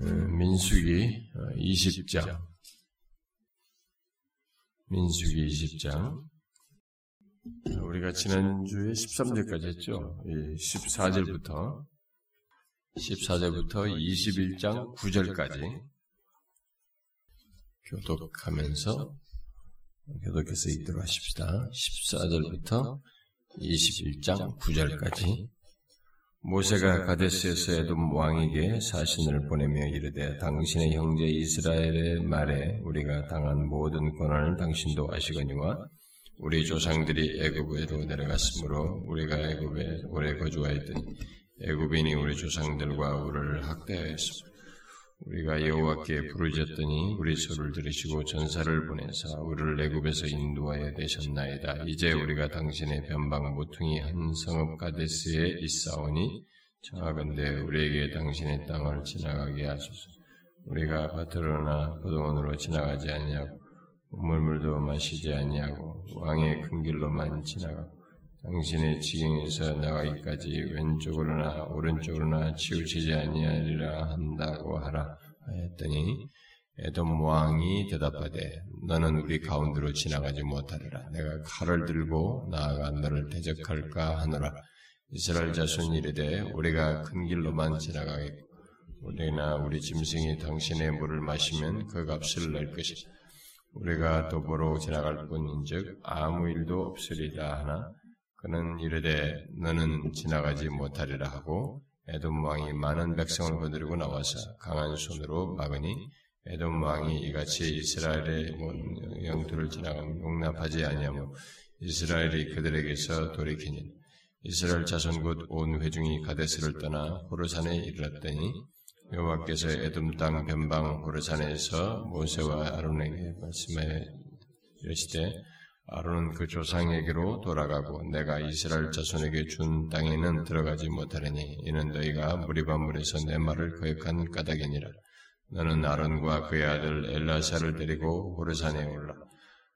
음, 민수기 20장. 어, 민수기 20장. 우리가 지난주에 13절까지 했죠. 14절부터. 14절부터 21장 9절까지. 교독하면서 교독해서 읽도록 하십시다. 14절부터 21장 9절까지 모세가 가데스에서 에돔 왕에게 사신을 보내며 이르되 당신의 형제 이스라엘의 말에 우리가 당한 모든 고난을 당신도 아시거니와 우리 조상들이 애굽으로 내려갔으므로 우리가 애굽에 오래 거주하였더니 애굽인이 우리 조상들과 우리를 학대하였습니다. 우리가 여호와께 부르짖었더니 우리 소를 들으시고 전사를 보내사 우리를 애굽에서 인도하여 되셨나이다. 이제 우리가 당신의 변방 모퉁이 한 성읍 가데스에 있사오니 청하건대 우리에게 당신의 땅을 지나가게 하소서. 우리가 밭으로나 포도원으로 지나가지 아니하고 물물도 마시지 아니하고 왕의 큰 길로만 지나가고 당신의 지경에서 나가기까지 왼쪽으로나 오른쪽으로나 치우치지 아니하리라 한다고 하라 하였더니 에돔 왕이 대답하되 너는 우리 가운데로 지나가지 못하리라. 내가 칼을 들고 나아가 너를 대적할까 하노라. 이스라엘 자손 이르되 우리가 큰 길로만 지나가겠고 우리나 우리 짐승이 당신의 물을 마시면 그 값을 낼 것이다. 우리가 도보로 지나갈 뿐인즉 아무 일도 없으리다 하나? 그는 이르되 너는 지나가지 못하리라 하고 에돔 왕이 많은 백성을 거느리고 나와서 강한 손으로 막으니 에돔 왕이 이같이 이스라엘의 영토를 지나가면 용납하지 아니하며 이스라엘이 그들에게서 돌이키니 이스라엘 자손 곧 온 회중이 가데스를 떠나 호르산에 이르렀더니 여호와께서 에돔 땅 변방 호르산에서 모세와 아론에게 말씀해 이르시되 아론은 그 조상에게로 돌아가고 내가 이스라엘 자손에게 준 땅에는 들어가지 못하리니 이는 너희가 무리반물에서 내 말을 거역한 까닭이니라. 너는 아론과 그의 아들 엘라사를 데리고 호르산에 올라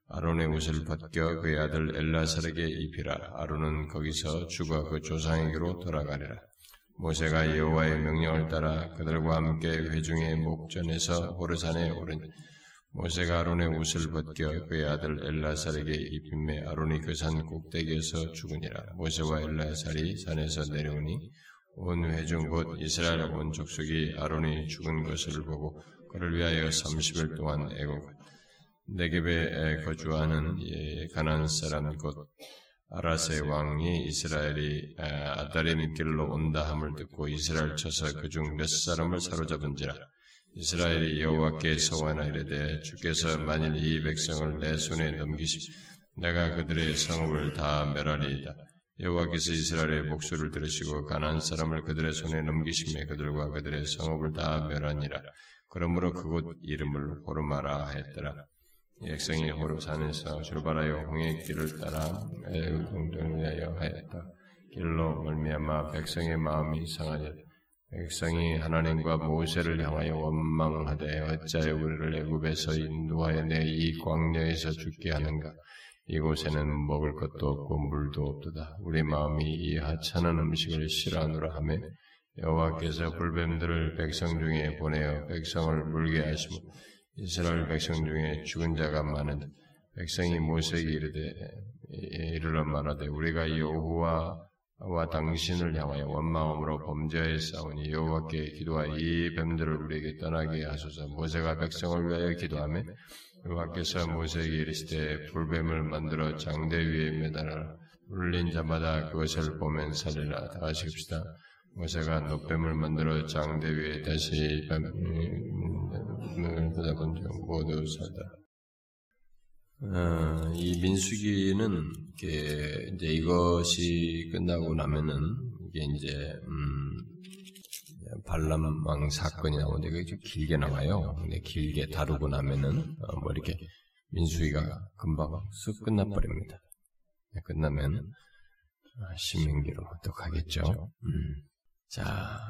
아론의 옷을 벗겨 그의 아들 엘라사에게 입히라. 아론은 거기서 죽어 그 조상에게로 돌아가리라. 모세가 여호와의 명령을 따라 그들과 함께 회중의 목전에서 호르산에 오르니 모세가 아론의 옷을 벗겨 그의 아들 엘라살에게 입힘에 아론이 그 산 꼭대기에서 죽으니라. 모세와 엘라살이 산에서 내려오니 온 회중 곧 이스라엘 온 족속이 아론이 죽은 것을 보고 그를 위하여 30일 동안 애고 내geb에 거주하는 가난 사람 곧 아라세 왕이 이스라엘이 아다림 길로 온다 함을 듣고 이스라엘 쳐서 그중 몇 사람을 사로잡은지라 이스라엘이 여호와께 소원하 이르되 주께서 만일 이 백성을 내 손에 넘기시 내가 그들의 성읍을 다 멸하리이다. 여호와께서 이스라엘의 목소리를 들으시고 가난 사람을 그들의 손에 넘기심에 그들과 그들의 성읍을 다 멸하니라. 그러므로 그곳 이름을 호르마라 하였더라. 백성이 호르산에서 출발하여 홍해 길을 따라 애동동을 위하여 하였다. 길로 멀미아마 백성의 마음이 상하였다. 백성이 하나님과 모세를 향하여 원망하되 어찌하여 우리를 애굽에서 인도하여 내 이 광야에서 죽게 하는가? 이곳에는 먹을 것도 없고 물도 없도다. 우리 마음이 이 하찮은 음식을 싫어하노라 하며 여호와께서 불뱀들을 백성 중에 보내어 백성을 물게 하시고 이스라엘 백성 중에 죽은 자가 많은 백성이 모세에게 이르되 이르러 말하되 우리가 여호와 와 당신을 향하여 원망함으로 싸우니 여호와께 기도하 이 뱀들을 우리에게 떠나게 하소서 모세가 백성을 위하여 기도하며 여호와께서 모세에게 이르시되 불뱀을 만들어 장대 위에 매달아 울린 자마다 그것을 보면 살리라 다 같이 읍시다 모세가 노뱀을 만들어 장대 위에 다시 뱀을 보다본 중 모두 살다 어, 이 민수기는 이제 이것이 끝나고 나면은 이게 이제 음, 발람 왕 사건이 나오는데 그게 좀 길게 나와요. 근데 길게 다루고 나면은 어, 뭐 이렇게 민수기가 금방 쓱 끝나버립니다. 네, 끝나면 아, 신명기로 또 가겠죠. 음. 자,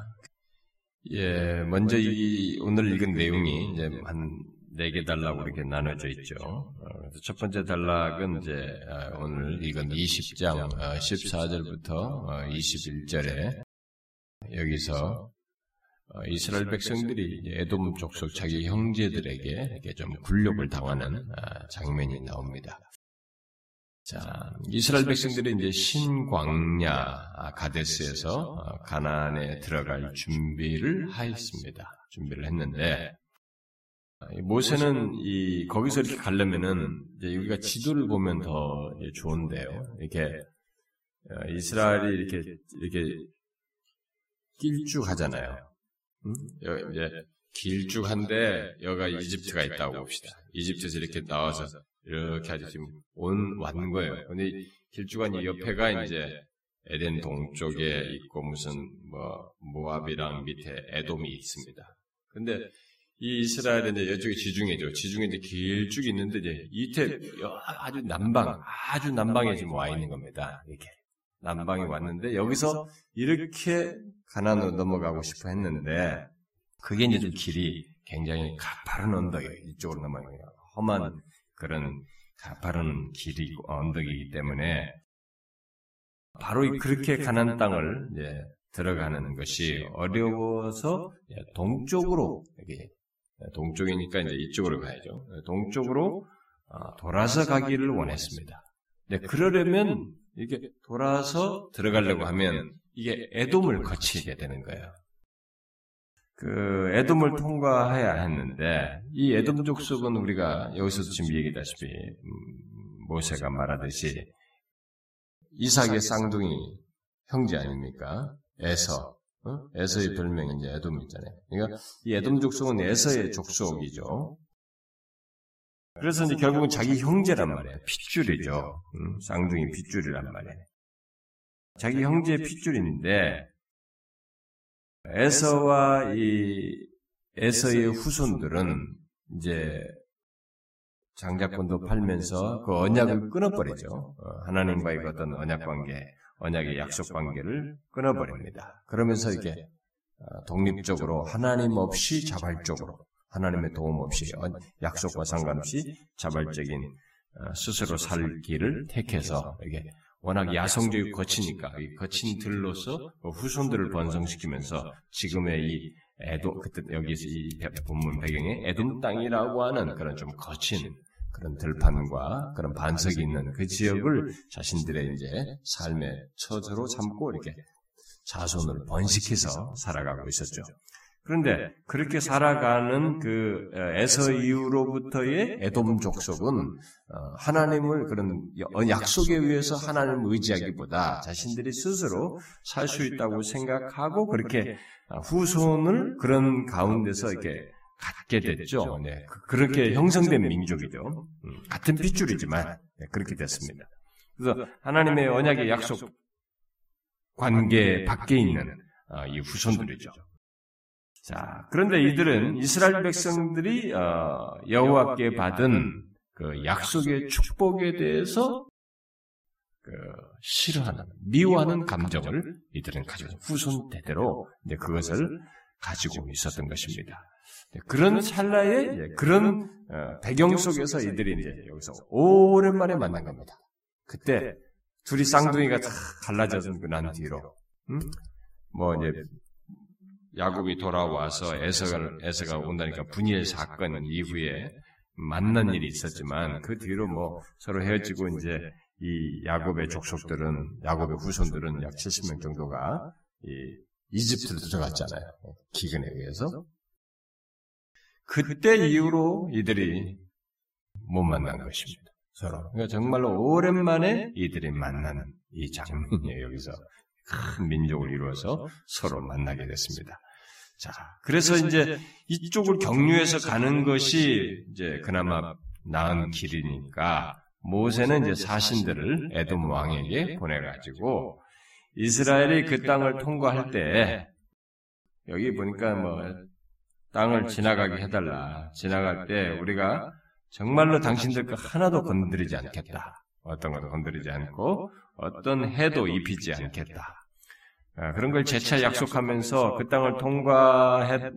예, 먼저 이 오늘 읽은 내용이 이제 한 네 개 단락으로 이렇게 나눠져 있죠. 어, 첫 번째 단락은 이제 아, 오늘 읽은 20장 14절부터 어, 21절에 어, 여기서 어, 이스라엘 백성들이 에돔 족속 자기 형제들에게 이렇게 좀 굴욕을 당하는 아, 장면이 나옵니다. 자, 이스라엘 백성들이 이제 신광야 아, 가데스에서 어, 가나안에 들어갈 준비를 하였습니다. 준비를 했는데 모세는 이 거기서 이렇게 가려면은 이제 우리가 지도를 보면 더 좋은데요. 이렇게 어, 이스라엘이 이렇게 이렇게 길쭉하잖아요. 음? 이제 길쭉한데 여기가 이집트가 있다고 봅시다. 이집트에서 이렇게 나와서 이렇게 아주 지금 온, 왔는 거예요. 근데 길쭉한 이 옆에가 이제 에덴 동쪽에 있고 무슨 뭐 모압이랑 밑에 에돔이 있습니다. 근데 이 이스라엘은 이제 이쪽이 지중해죠. 지중해 이제 길쭉 있는데 이제 이태 아주 남방, 아주 남방에 지금 와 있는 겁니다. 이렇게 남방에 왔는데 여기서 이렇게 가난으로 넘어가고 싶어 했는데 그게 이제 좀 길이 굉장히 가파른 언덕이에요. 이쪽으로 넘어가요. 험한 그런 가파른 길이 언덕이기 때문에 바로 그렇게 가난 땅을 들어가는 것이 어려워서 동쪽으로 이렇게 동쪽이니까 이제 이쪽으로 가야죠. 동쪽으로 어, 돌아서 가기를 원했습니다. 네, 그러려면 이게 돌아서 들어가려고 하면 이게 에돔을 거치게 되는 거예요. 그 에돔을 통과해야 했는데 이 에돔 족속은 우리가 여기서도 지금 얘기다시피 음, 모세가 말하듯이 이삭의 쌍둥이 형제 아닙니까? 에서 어? 에서의 별명이 이제 에돔 있잖아요. 그러니까 이 에돔 족속은 에서의 족속이죠. 그래서 이제 결국은 자기 형제란 말이에요. 핏줄이죠. 음, 쌍둥이 핏줄이란 말이에요. 자기 형제의 핏줄인데 에서와 이 에서의 후손들은 이제 장자권도 팔면서 그 언약을 끊어버리죠. 어, 하나님과의 그 어떤 언약 관계, 언약의 약속 관계를 끊어버립니다. 그러면서 이게 어, 독립적으로 하나님 없이 자발적으로 하나님의 도움 없이 약속과 상관없이 자발적인 어, 스스로 살 길을 택해서 이게 워낙 야성적이 거치니까 이 거친 들로서 그 후손들을 번성시키면서 지금의 이 에도 그때 여기서 이 본문 배경에 에돔 땅이라고 하는 그런 좀 거친 그런 들판과 그런 반석이 있는 그 지역을 자신들의 이제 삶의 처저로 삼고 이렇게 자손을 번식해서 살아가고 있었죠. 그런데 그렇게 살아가는 그 에서 이후로부터의 에돔 족속은 어, 하나님을 그런 약속에 의해서 하나님을 의지하기보다 자신들이 스스로 살 수 있다고 생각하고 그렇게 후손을 그런 가운데서 이렇게 갖게 됐죠. 네, 그, 그렇게 형성된 민족이죠. 음, 같은 핏줄이지만 네, 그렇게 됐습니다. 그래서 하나님의 언약의 약속 관계 밖에 있는 어, 이 후손들이죠. 자, 그런데 이들은 이스라엘 백성들이 어, 여호와께 받은 그 약속의 축복에 대해서 그 싫어하는, 미워하는 감정을 이들은 가지고 후손 대대로 이제 그것을 가지고 있었던 것입니다. 네, 그런 찰나에 그런 어, 배경 속에서 이들이 이제 여기서 오랜만에 만난 겁니다. 그때 둘이 쌍둥이가 다 갈라져서 난 뒤로, 음? 뭐 이제 야곱이 돌아와서 에서가, 에서가 온다니까 분일 사건 이후에 만난 일이 있었지만 그 뒤로 뭐 서로 헤어지고 이제 이 야곱의 족속들은 야곱의 후손들은 약 70명 정도가 이 이집트로 들어갔잖아요. 기근에 의해서. 그때 이후로 이들이 못 만난 것입니다. 서로. 그러니까 정말로 오랜만에 이들이 만나는 이 장면이에요, 여기서. 큰 민족을 이루어서 서로 만나게 됐습니다. 자, 그래서 이제 이쪽을 경유해서 가는 것이 이제 그나마 나은 길이니까 모세는 이제 사신들을 에돔 왕에게 보내가지고 이스라엘이 그 땅을 통과할 때 여기 보니까 뭐 땅을 지나가게 해달라. 지나갈 때 우리가 정말로 당신들 거 하나도 건드리지 않겠다. 어떤 것도 건드리지 않고 어떤 해도 입히지 않겠다. 아, 그런 걸 재차 약속하면서 그 땅을 통과를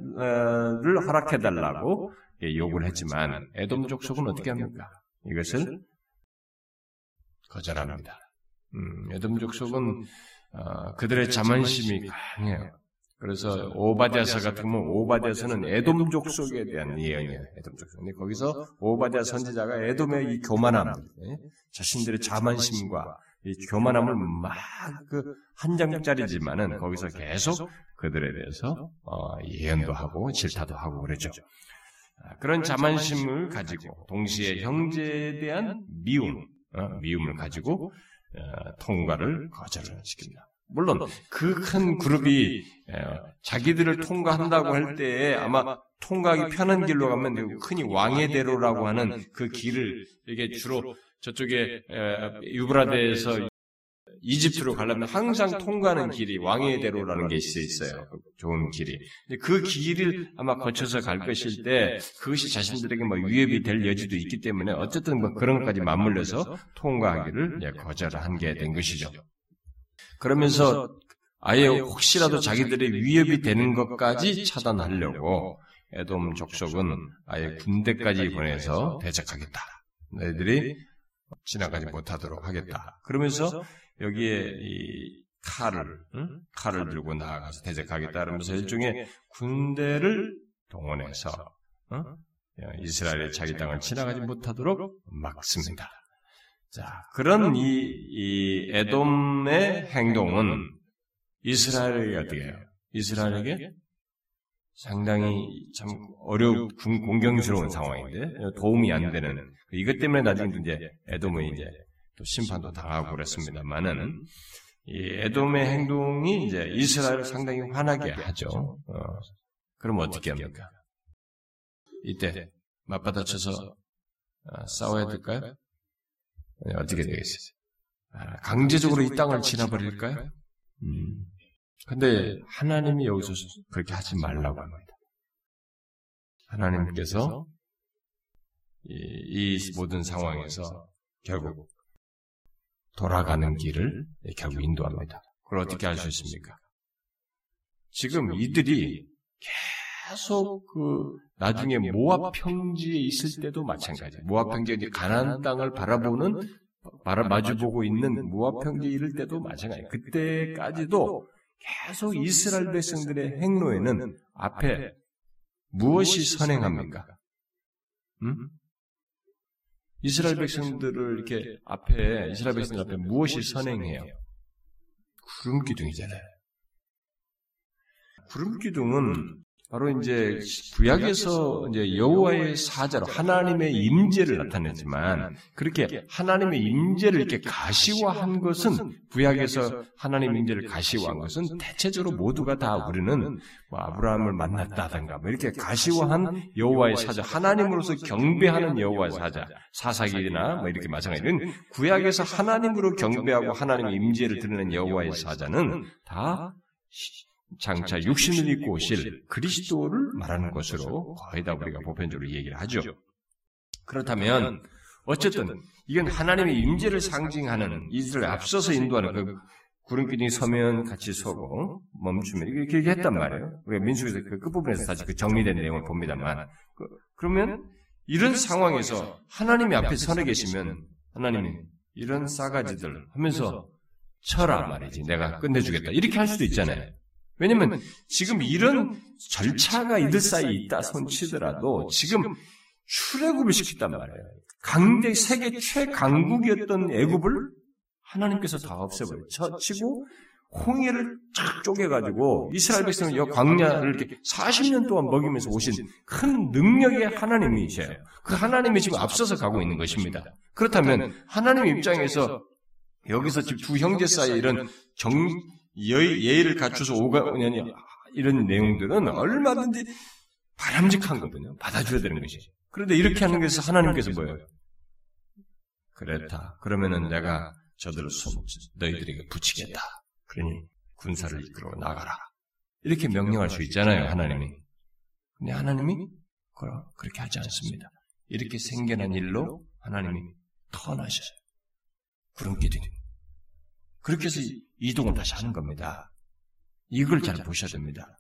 허락해달라고 요구를 했지만 에돔 족속은 어떻게 합니까? 이것을 거절합니다. 음, 에돔 족속은 어, 그들의 자만심이 강해요. 그래서 오바댜서 같은 경우 오바댜서는 에돔 족 속에 대한 예언이에요. 에돔 족속. 근데 거기서 오바댜 선지자가 에돔의 이 교만함, 예? 자신들의 자만심과 이 교만함을 막 그 한 장짜리지만은 거기서 계속 그들에 대해서 어, 예언도 하고 질타도 하고 그랬죠. 아, 그런 자만심을 가지고 동시에 형제에 대한 미움, 어, 미움을 가지고 어, 통과를 거절을 시킵니다. 물론 그 큰 그룹이 자기들을 통과한다고 할 때에 아마 통과하기 편한 길로 가면 흔히 왕의 대로라고 하는 그 길을 이게 주로 저쪽에 유브라데에서 이집트로 가려면 항상 통과하는 길이 왕의 대로라는 게 있어요. 좋은 길이. 그 길을 아마 거쳐서 갈 것일 때 그것이 자신들에게 뭐 위협이 될 여지도 있기 때문에 어쨌든 뭐 그런 것까지 맞물려서 통과하기를 거절한 게 된 것이죠. 그러면서 아예 혹시라도 자기들의 위협이 되는 것까지 차단하려고 에돔 족속은 아예 군대까지 보내서 대적하겠다. 너희들이 지나가지 못하도록 하겠다. 그러면서 여기에 이 칼을 응? 칼을 들고 나아가서 대적하겠다. 그러면서 일종의 군대를 동원해서 어? 이스라엘의 자기 땅을 지나가지 못하도록 막습니다. 자, 그런 이, 이 에돔의 행동은 이스라엘에게 어떻게 해요? 이스라엘에게 상당히 참 어려 공경스러운 상황인데 도움이 안 되는 이것 때문에 나중에 이제 에돔의 이제 또 심판도 당하고 그랬습니다만은 이 에돔의 행동이 이제 이스라엘을 상당히 화나게 하죠. 어. 그럼 어떻게 합니까? 이때 맞받아쳐서 어, 싸워야 될까요? 네, 어떻게 되겠어요? 아, 강제적으로 이 땅을 지나버릴까요? 음. 근데 하나님이 여기서 그렇게 하지 말라고 합니다. 하나님께서 이, 이 모든 상황에서 결국 돌아가는 길을 결국 인도합니다. 그걸 어떻게 할수 있습니까? 지금 이들이 계속 그 나중에 모압 평지에 있을 때도 마찬가지. 모압 평지에 가나안 땅을 바라보는 바라 마주보고 있는 모압 평지에 이를 때도 마찬가지. 그때까지도 계속 이스라엘 백성들의 행로에는 앞에 무엇이 선행합니까? 음? 이스라엘 백성들을 이렇게 앞에 이스라엘 백성들 앞에 무엇이 선행해요? 구름 기둥이잖아요. 구름 기둥은 바로 이제 구약에서 이제 여호와의 사자로 하나님의 임재를 나타냈지만 그렇게 하나님의 임재를 이렇게 가시화한 것은 구약에서 하나님 임재를 가시화한 것은 대체적으로 모두가 다 우리는 뭐 아브라함을 만났다든가 뭐 이렇게 가시화한 여호와의 사자 하나님으로서 경배하는 여호와의 사자 사사기나 뭐 이렇게 마찬가지는 구약에서 하나님으로 경배하고 하나님의 임재를 드러낸 여호와의 사자는 다 장차 육신을 입고 오실 그리스도를 말하는 것으로 거의 다 우리가 보편적으로 얘기를 하죠. 그렇다면 어쨌든 이건 하나님의 임재를 상징하는 이들을 앞서서 인도하는 그 구름기둥이 서면 같이 서고 멈추면 이렇게 얘기했단 말이에요. 우리가 민수에서 그 끝부분에서 다시 그 정리된 내용을 봅니다만 그, 그러면 이런 상황에서 하나님이 앞에 서에 계시면 하나님이 이런 싸가지들 하면서 쳐라 말이지 내가 끝내주겠다 이렇게 할 수도 있잖아요. 왜냐면 지금 이런 절차가 이들 사이에 있다 손치더라도 지금 출애굽을 시켰단 말이에요. 강대 세계 최강국이었던 애굽을 하나님께서 다 없애버려. 치고 홍해를 쫙 쪼개가지고 이스라엘 백성을 여 광야를 이렇게 40년 동안 먹이면서 오신 큰 능력의 하나님이셔요. 그 하나님이 지금 앞서서 가고 있는 것입니다. 그렇다면 하나님 입장에서 여기서 지금 두 형제 사이에 이런 정, 예의를 갖춰서 오가냐니 이런 내용들은 얼마든지 바람직한 거거든요. 받아줘야 되는 것이. 그런데 이렇게 하는 것에서 하나님께서 뭐예요? 그랬다. 그러면은 내가 저들을 너희들에게 붙이겠다. 그러니 군사를 이끌어 나가라. 이렇게 명령할 수 있잖아요, 하나님이. 근데 하나님이 그렇게 하지 않습니다. 이렇게 생겨난 일로 하나님이 터나셔요. 구름기둥. 그렇게 해서 이동을 다시 하는 겁니다. 이걸 잘 보셔야 됩니다.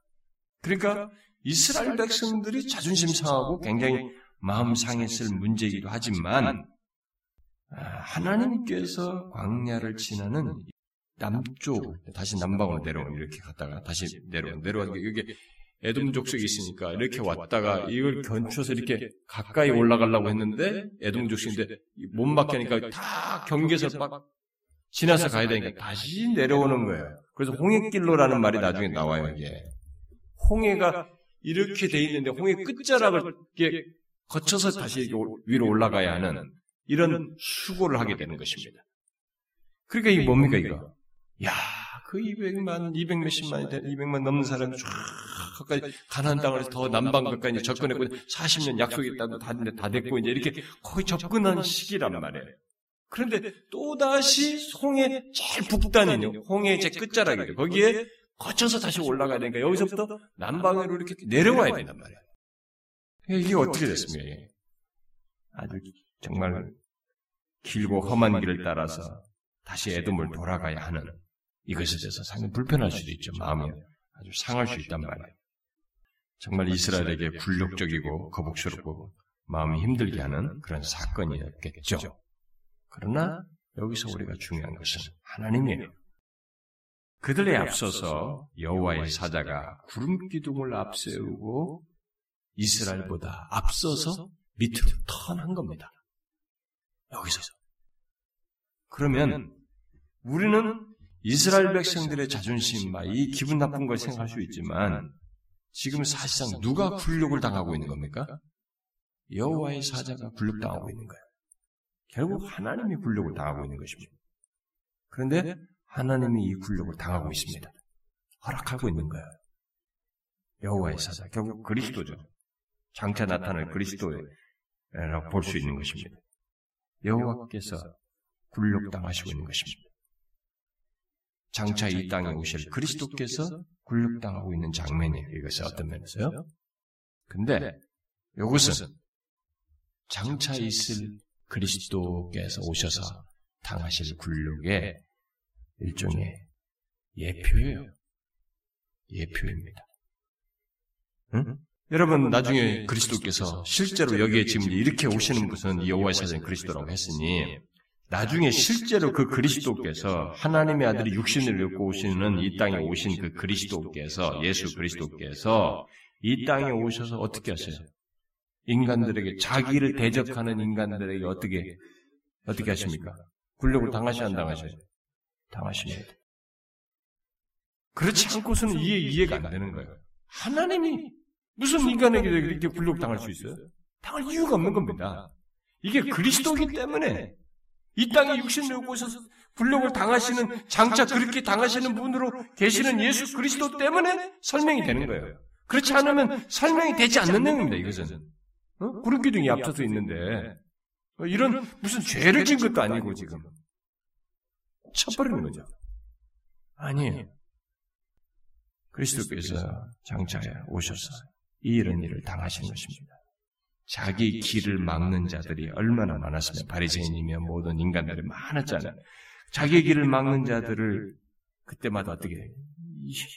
그러니까 이스라엘 백성들이 자존심 상하고 굉장히 마음 상했을 문제이기도 하지만 아, 하나님께서 광야를 지나는 남쪽 다시 남방으로 내려오는 이렇게 갔다가 다시 내려오는 내려가는 게 이게 에돔 족속이 있으니까 이렇게 왔다가 이걸 견쳐서 이렇게 가까이 올라가려고 했는데 에돔 족속인데 못 막히니까 다 경계에서 막 지나서 가야 되니까 다시 내려오는 거예요. 그래서 홍해길로라는 말이 나중에 나와요 이게 홍해가 이렇게 돼 있는데 홍해 끝자락을 이렇게 거쳐서 다시 이렇게 위로 올라가야 하는 이런 수고를 하게 되는 것입니다. 그러니까 이게 뭡니까 이거? 야, 그 200만, 200 몇십만이 되 200만 넘는 사람이 쫙 가까이 가난 땅을 더 남방 가까이 접근했고 40년 약속이 있다고 다, 다 됐고 이제 이렇게 거의 접근한 시기란 말이에요. 그런데 또다시 홍해 제일 북단이요. 홍해 제 끝자락이죠. 거기에 거쳐서 다시 올라가야 되니까 여기서부터 남방으로 이렇게 내려와야 된단 말이에요. 이게 어떻게 됐습니까? 아주 정말 길고 험한 길을 따라서 다시 애돔을 돌아가야 하는 이것에 대해서 상당히 불편할 수도 있죠. 마음이 아주 상할 수 있단 말이에요. 정말 이스라엘에게 굴욕적이고 거북스럽고 마음이 힘들게 하는 그런 사건이었겠죠. 그러나 여기서 우리가 중요한 것은 하나님이에요. 그들에 앞서서 여호와의 사자가 구름 기둥을 앞세우고 이스라엘보다 앞서서 밑으로 턴한 겁니다. 여기서. 그러면 우리는 이스라엘 백성들의 자존심, 이 기분 나쁜 걸 생각할 수 있지만 지금 사실상 누가 굴욕을 당하고 있는 겁니까? 여호와의 사자가 굴욕당하고 있는 거예요. 결국 하나님이 굴욕을 당하고 있는 것입니다. 그런데 하나님이 이 굴욕을 당하고 있습니다. 허락하고 있는 거예요. 여호와의 사자, 결국 그리스도죠. 장차 나타날 그리스도라고 볼 수 있는 것입니다. 여호와께서 굴욕당하시고 있는 것입니다. 장차 이 땅에 오실 그리스도께서 굴욕당하고 있는 장면이에요. 이것이 어떤 면에서요? 근데 이것은 장차 있을 그리스도께서 오셔서 당하실 굴욕의 일종의 예표예요. 예표입니다. 응? 여러분 나중에 그리스도께서 실제로 여기에 지금 이렇게 오시는 것은 여호와의 사전 그리스도라고 했으니 나중에 실제로 그 그리스도께서 하나님의 아들이 육신을 입고 오시는 이 땅에 오신 그 그리스도께서 예수 그리스도께서 이 땅에 오셔서 어떻게 하세요? 인간들에게 자기를 대적하는 인간들에게 어떻게 어떻게 하십니까? 굴욕을 당하시 안 당하셔요? 당하십니다. 그렇지 않고서는 이해 이해가 안 되는 거예요. 하나님이 무슨 인간에게 이렇게 굴욕 당할 수 있어요? 당할 이유가 없는 겁니다. 이게 그리스도이기 때문에 이 땅에 육신을 입고 오셔서 굴욕을 당하시는 장차 그렇게 당하시는 분으로 계시는 예수 그리스도 때문에 설명이 되는 거예요. 그렇지 않으면 설명이 되지 않는 내용입니다. 이것은 어? 구름 기둥이 앞서서 있는데 어, 이런 무슨 죄를 진 것도 아니고 지금 쳐버리는 거죠. 아니에요. 그리스도께서 장차에 오셔서 이런 일을 당하신 것입니다. 자기 길을 막는 자들이 얼마나 많았으면 바리새인이며 모든 인간들이 많았잖아요. 자기 길을 막는 자들을 그때마다 어떻게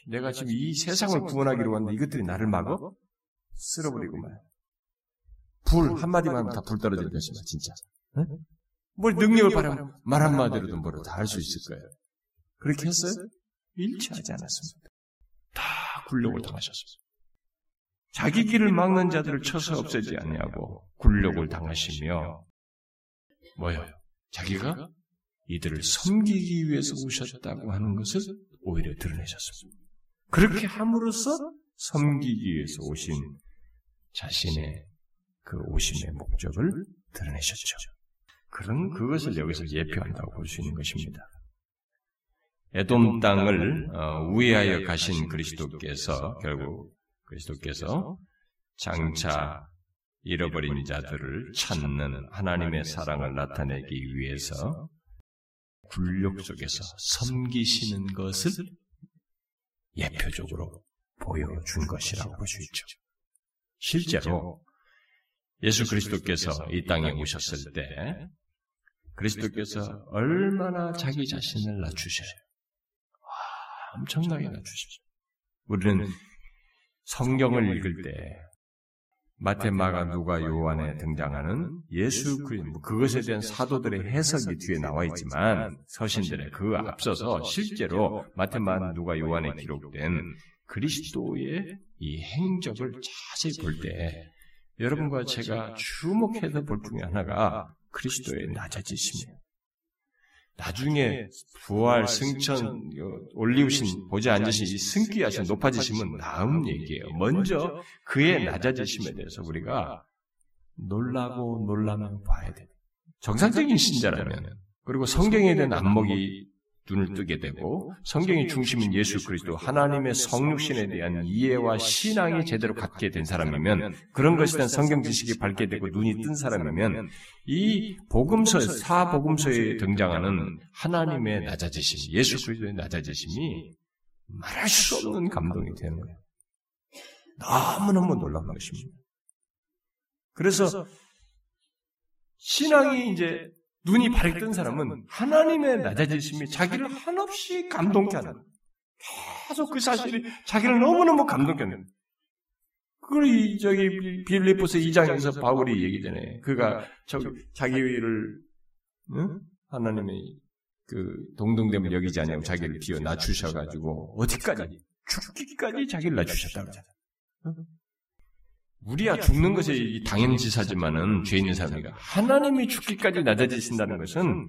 내가 지금 이 세상을 구원하기로 왔는데 이것들이 나를 막어? 쓸어버리고 말. 불 한마디만 하면 다 불 떨어질 것이다 진짜. 응? 뭘 능력을 바라면 말 한마디로도 뭐로 다할 수 있을 거예요. 그렇게 했어요? 일치하지 않았습니다. 다 굴욕을 당하셨습니다. 자기 길을 막는 자들을 쳐서 없애지 아니하고 굴욕을 당하시며 뭐요? 자기가 이들을 섬기기 위해서 오셨다고 하는 것을 오히려 드러내셨습니다. 그렇게 함으로써 섬기기 위해서 오신 자신의 그 오심의 목적을 드러내셨죠. 그런 그것을 여기서 예표한다고 볼 수 있는 것입니다. 에돔 땅을 어, 우회하여 가신 그리스도께서 결국 그리스도께서 장차 잃어버린 자들을 찾는 하나님의 사랑을 나타내기 위해서 굴욕 속에서 섬기시는 것을 예표적으로 보여준 것이라고 볼 수 있죠. 실제로 예수 그리스도께서 이 땅에 오셨을 때 그리스도께서 얼마나 자기 자신을 낮추셔요. 와, 엄청나게 낮추시죠. 우리는 성경을 읽을 때 마태, 마가, 누가, 요한에 등장하는 예수 그리스도 뭐 그것에 대한 사도들의 해석이 뒤에 나와 있지만 서신들의 그 앞서서 실제로 마태, 마가, 누가, 요한에 기록된 그리스도의 이 행적을 자세히 볼 때 여러분과 제가 주목해서 볼 중에 하나가 그리스도의 낮아지심이에요. 나중에 부활, 승천, 올리우신 보지 않으신 승귀하신 높아지심은 다음 얘기예요. 먼저 그의 낮아지심에 대해서 우리가 놀라고 놀라면 봐야 돼. 정상적인 신자라면 그리고 성경에 대한 안목이 눈을 뜨게 되고 성경의 중심인 예수 그리스도 하나님의 성육신에 대한 이해와 신앙이 제대로 갖게 된 사람이면 그런 것에 대한 성경 지식이 밝게 되고 눈이 뜬 사람이면 이 복음서 사복음서에 등장하는 하나님의 낮아지심, 예수 그리스도의 낮아지심이 말할 수 없는 감동이 되는 거예요. 너무너무 놀라운 것입니다. 그래서 신앙이 이제 눈이 밝던 사람은 하나님의 낮아지심이 자기를 한없이 감동케 하는 계속 그 사실이 자기를 너무너무 감동케 하는 그걸 이 저기 빌리포스 2장에서 바울이 얘기잖아요. 그가 저기 자기를 응? 하나님의 그 동등됨을 여기지 않냐고 자기를 비워 낮추셔가지고 어디까지 죽기까지 자기를 낮추셨다고 하잖아. 우리야 죽는 것이 당연지사지만은 죄 있는 사람이가 하나님이 죽기까지 낮아지신다는 것은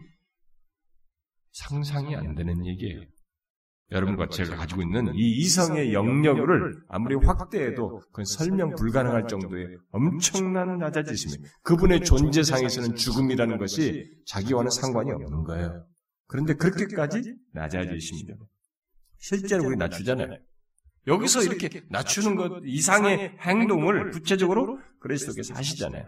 상상이 안 되는 얘기예요. 여러분과 제가 가지고 있는 이 이성의 영역을 아무리 확대해도 그건 설명 불가능할 정도의 엄청난 낮아지심입니다. 그분의 존재상에서는 죽음이라는 것이 자기와는 상관이 없는 거예요. 그런데 그렇게까지 낮아지십니다. 실제로 우리 낮추잖아요. 여기서 이렇게 낮추는 것 이상의 행동을 구체적으로 그리스도께서 하시잖아요.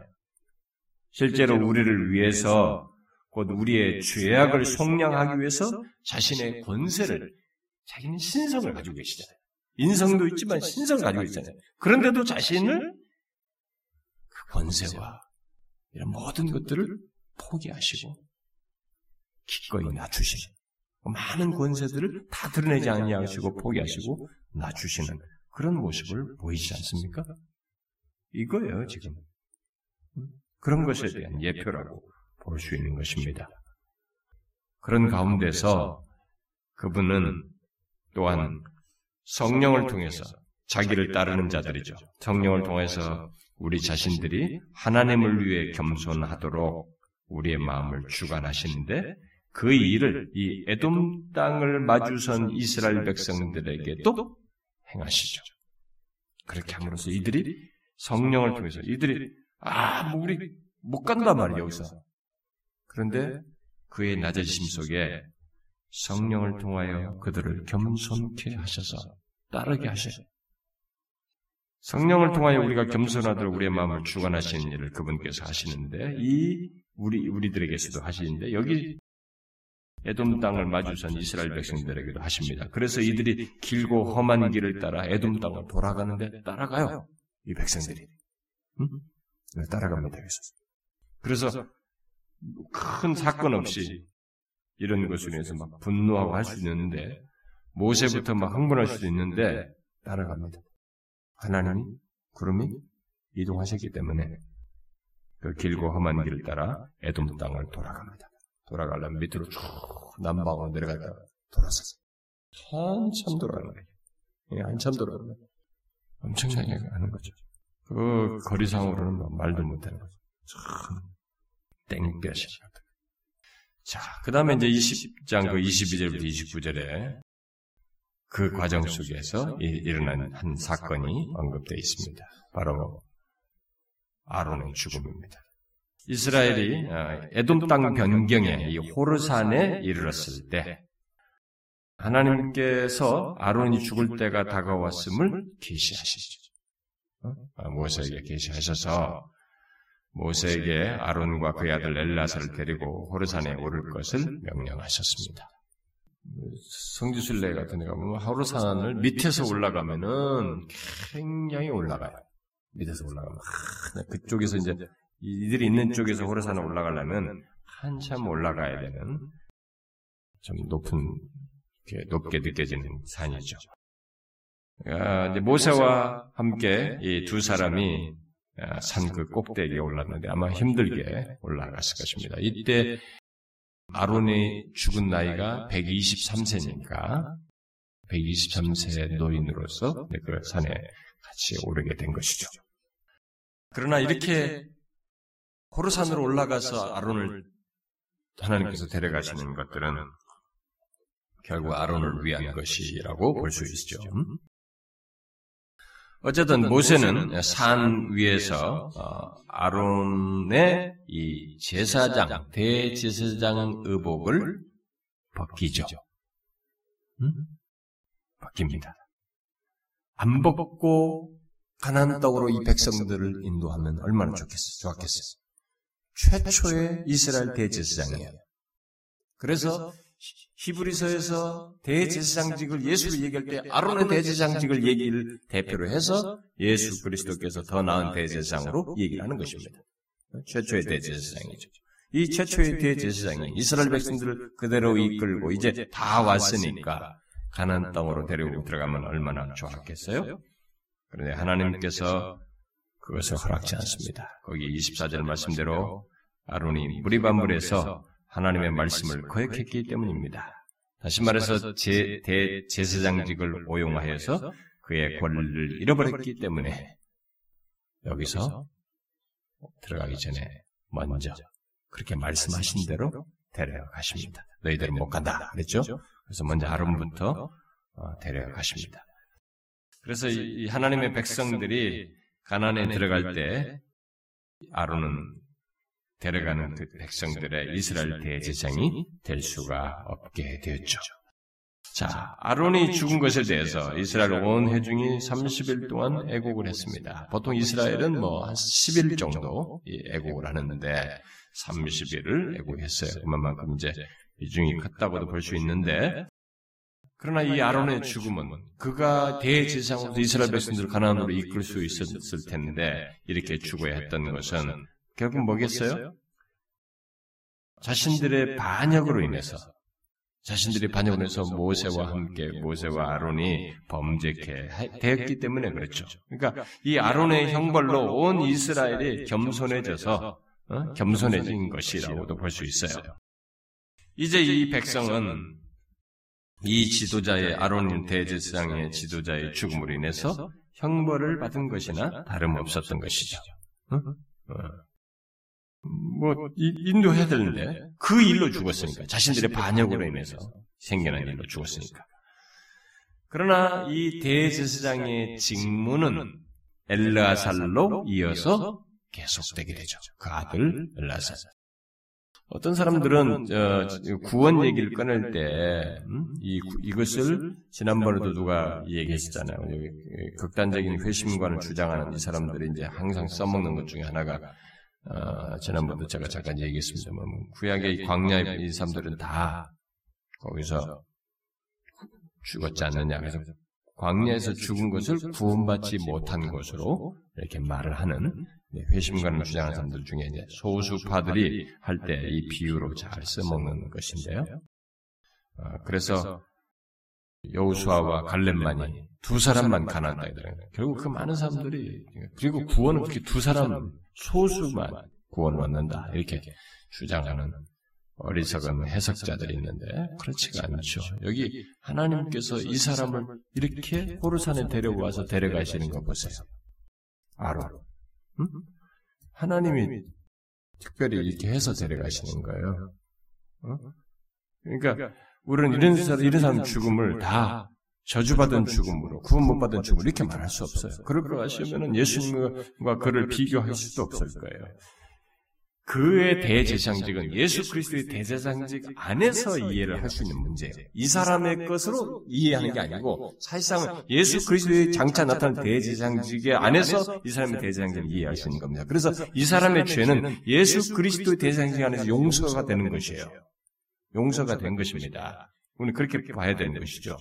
실제로 우리를 위해서 곧 우리의 죄악을 속량하기 위해서 자신의 권세를 자기는 신성을 가지고 계시잖아요. 인성도 있지만 신성을 가지고 있잖아요. 그런데도 자신을 그 권세와 이런 모든 것들을 포기하시고 기꺼이 낮추시고 많은 권세들을 다 드러내지 않으시고 포기하시고 낮추시는 그런 모습을 보이지 않습니까? 이거예요, 지금. 그런 것에 대한 예표라고 볼 수 있는 것입니다. 그런 가운데서 그분은 또한 성령을 통해서 자기를 따르는 자들이죠. 성령을 통해서 우리 자신들이 하나님을 위해 겸손하도록 우리의 마음을 주관하시는데 그 일을 이 에돔 땅을 마주선 이스라엘 백성들에게도 행하시죠. 그렇게 함으로써 이들이 성령을 통해서 이들이 아, 뭐 우리 못 간단 말이에요, 여기서. 그런데 그의 낮아지심 속에 성령을 통하여 그들을 겸손케 하셔서 따르게 하셔요. 성령을 통하여 우리가 겸손하도록 우리의 마음을 주관하시는 일을 그분께서 하시는데 이 우리 우리들에게서도 하시는데 여기 에돔 땅을 마주선 이스라엘 백성들에게도 하십니다. 그래서 이들이 길고 험한 길을 따라 에돔 땅을 돌아가는데 따라가요. 이 백성들이. 응? 따라갑니다. 그래서 큰 사건 없이 이런 것을 위해서 막 분노하고 할 수 있는데 모세부터 막 흥분할 수도 있는데 따라갑니다. 하나님이 구름이 이동하셨기 때문에 그 길고 험한 길을 따라 에돔 땅을 돌아갑니다. 돌아가려면 밑으로 쭉 남방으로 내려갔다가 돌아서 한참 돌아가는 거예요. 예, 한참 돌아가는 거예요. 엄청나게 하는 거죠. 그 거리상으로는 뭐 말도 못하는 거죠. 참 땡볕이. 자, 그 다음에 이제 20장 그 22절부터 29절에 그 과정 속에서 일어난 한 사건이 언급되어 있습니다. 바로 아론의 죽음입니다. 이스라엘이 어, 에돔 땅 변경에 이 호르산에 이르렀을 때 하나님께서 아론이 죽을 때가 다가왔음을 계시하시죠. 어? 아, 모세에게 계시하셔서 모세에게 아론과 그의 아들 엘라사를 데리고 호르산에 오를 것을 명령하셨습니다. 성지순례 같은 데 가보면 호르산을 밑에서 올라가면은 굉장히 올라가요. 밑에서 올라가면 그쪽에서 이제 이들이 있는 쪽에서 호르산에 올라가려면 한참 올라가야 되는 좀 높은 높게 느껴지는 산이죠. 아, 모세와 함께 이 두 사람이 아, 산그 꼭대기에 올랐는데 아마 힘들게 올라갔을 것입니다. 이때 아론이 죽은 나이가 123세니까 123세 노인으로서 그 산에 같이 오르게 된 것이죠. 그러나 이렇게 호르산으로 올라가서 아론을 하나님께서 데려가시는 것들은 결국 아론을 위한 것이라고 볼 수 있죠. 어쨌든 모세는 산 위에서 어, 아론의 이 제사장, 대제사장 의복을 벗기죠. 음? 벗깁니다. 안 벗고 가난 떡으로 이 백성들을 인도하면 얼마나 좋겠어요? 좋았겠어요? 최초의 이스라엘 대제사장이에요. 그래서 히브리서에서 대제사장직을 예수를 얘기할 때 아론의 대제사장직을 얘기를 대표로 해서 예수 그리스도께서 더 나은 대제사장으로 얘기를 하는 것입니다. 최초의 대제사장이죠. 이 최초의 대제사장이 이스라엘 백성들을 그대로 이끌고 이제 다 왔으니까 가난 땅으로 데리고 들어가면 얼마나 좋았겠어요? 그런데 하나님께서 그것을 허락지 않습니다. 거기 24절 말씀대로 아론이 무리반물에서 하나님의 말씀을 거역했기 때문입니다. 다시 말해서 제, 대 제사장직을 오용하여서 그의 권리를 잃어버렸기 때문에 여기서 들어가기 전에 먼저 그렇게 말씀하신 대로 데려가십니다. 너희들은 못 간다. 그랬죠? 그래서 먼저 아론부터 어, 데려가십니다. 그래서 이 하나님의 백성들이 가난에 들어갈 때 아론은 데려가는 그 백성들의 이스라엘 대제장이 될 수가 없게 되었죠. 자, 아론이 죽은 것에 대해서 이스라엘 온 회중이 30일 동안 애곡을 했습니다. 보통 이스라엘은 뭐 한 10일 정도 애곡을 하는데 30일을 애곡했어요. 그만큼 이제 비중이 컸다고도 볼 수 있는데 그러나 이 아론의 죽음은 그가 대제사장으로 이스라엘 백성들을 가난으로 이끌 수 있었을 텐데 이렇게 죽어야 했던 것은 결국 뭐겠어요? 자신들의 반역으로 인해서 자신들이 반역으로 인해서 모세와 함께 모세와 아론이 범죄케 되었기 때문에 그렇죠. 그러니까 이 아론의 형벌로 온 이스라엘이 겸손해져서 어? 겸손해진 것이라고도 볼 수 있어요. 이제 이 백성은 이 지도자의 아론 대제사장의 지도자의 죽음으로 인해서 형벌을 받은 것이나 다름없었던 것이죠. 어? 어. 뭐 인도해야 되는데 그 일로 죽었으니까 자신들의 반역으로 인해서 생겨난 일로 죽었으니까. 그러나 이 대제사장의 직무는 엘라살로 이어서 계속되게 되죠. 그 아들 엘라살. 어떤 사람들은 어, 구원 얘기를 꺼낼 때 음? 이, 이것을 지난번에도 누가 얘기했었잖아요. 극단적인 회심관을 주장하는 이 사람들이 이제 항상 써먹는 것 중에 하나가 어, 지난번도 제가 잠깐 얘기했습니다만 뭐 구약의 광야의 이 사람들은 다 거기서 죽었지 않느냐. 그래서 광야에서 죽은 것을 구원받지 못한 것으로 이렇게 말을 하는 네, 회심관을 주장하는 사람들 중에 소수파들이 할 때 이 비유로 잘 써먹는 것인데요. 어, 그래서 여우수아와 갈렙만이 두 사람만 가난다 이더라고요. 결국 그 많은 사람들이 그리고 구원은 그렇게 두 사람 소수만 구원을 얻는다 이렇게 주장하는 어리석은 해석자들이 있는데 그렇지가 않죠. 여기 하나님께서 이 사람을 이렇게 호르산에 데려와서 데려가시는 거 보세요. 아론. 응? 하나님이 특별히 이렇게 해서 데려가시는 거예요. 어? 그러니까 우리는 이런 사람, 이런 사람 죽음을 다 저주받은 죽음으로 구원 못 받은 죽음으로 이렇게 말할 수 없어요. 그럴 거 하시면은 예수님과 그를 비교할 수도 없을 거예요. 그의 대제상직은 예수 그리스도의 대제상직 안에서 이해를 할 수 있는 문제예요. 이 사람의 것으로 이해하는 게 아니고 사실상 예수 그리스도의 장차 나타난 대제상직의 안에서 이 사람의 대제상직을 이해할 수 있는 겁니다. 그래서 이 사람의 죄는 예수 그리스도의 대제상직 안에서 용서가 되는 것이에요. 용서가 된 것입니다. 우리는 그렇게 봐야 되는 것이죠.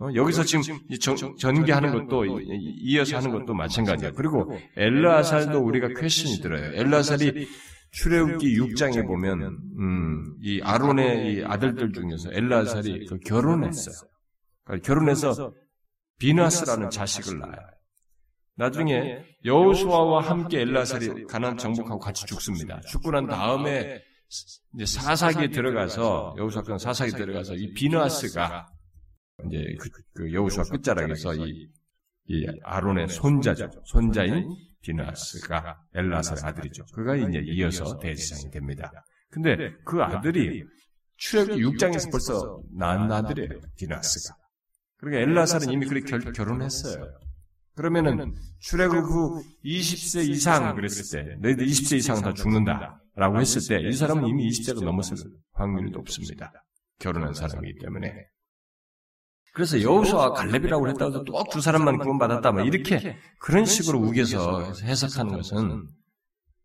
어, 여기서 지금 전, 전개하는 것도 이어서 하는 것도 마찬가지야. 그리고 엘라살도 우리가 퀘션이 들어요. 엘라살이 출애굽기 6장에 보면 음, 이 아론의 이 아들들 중에서 엘라살이 그 결혼했어요. 그러니까 결혼해서 비나스라는 자식을 낳아요. 나중에 여호수아와 함께 엘라살이 가난 정복하고 같이 죽습니다. 죽고 난 다음에 이제 사사기에 들어가서 여호수아가 사사기에 들어가서 이 비나스가 이제 그, 그 여호수아 끝자락에서 이, 이 아론의 손자죠. 손자인 비나스가 엘라살의 아들이죠. 그가 이제 이어서 대지상이 됩니다. 근데 그 아들이 출애굽기 6장에서 벌써 낳은 아들이에요. 비나스가. 그러니까 엘라살은 이미 그렇게 결, 결혼했어요. 그러면은 출애굽 후 20세 이상 그랬을 때 너희들 20세 이상 다 죽는다라고 했을 때 이 사람은 이미 20세가 넘었을 확률이 높습니다. 결혼한 사람이기 때문에. 그래서 여호수아 갈렙이라고 했다고 해도 또두 사람만 구원받았다 뭐 이렇게 그런 식으로 우겨서 해석하는 것은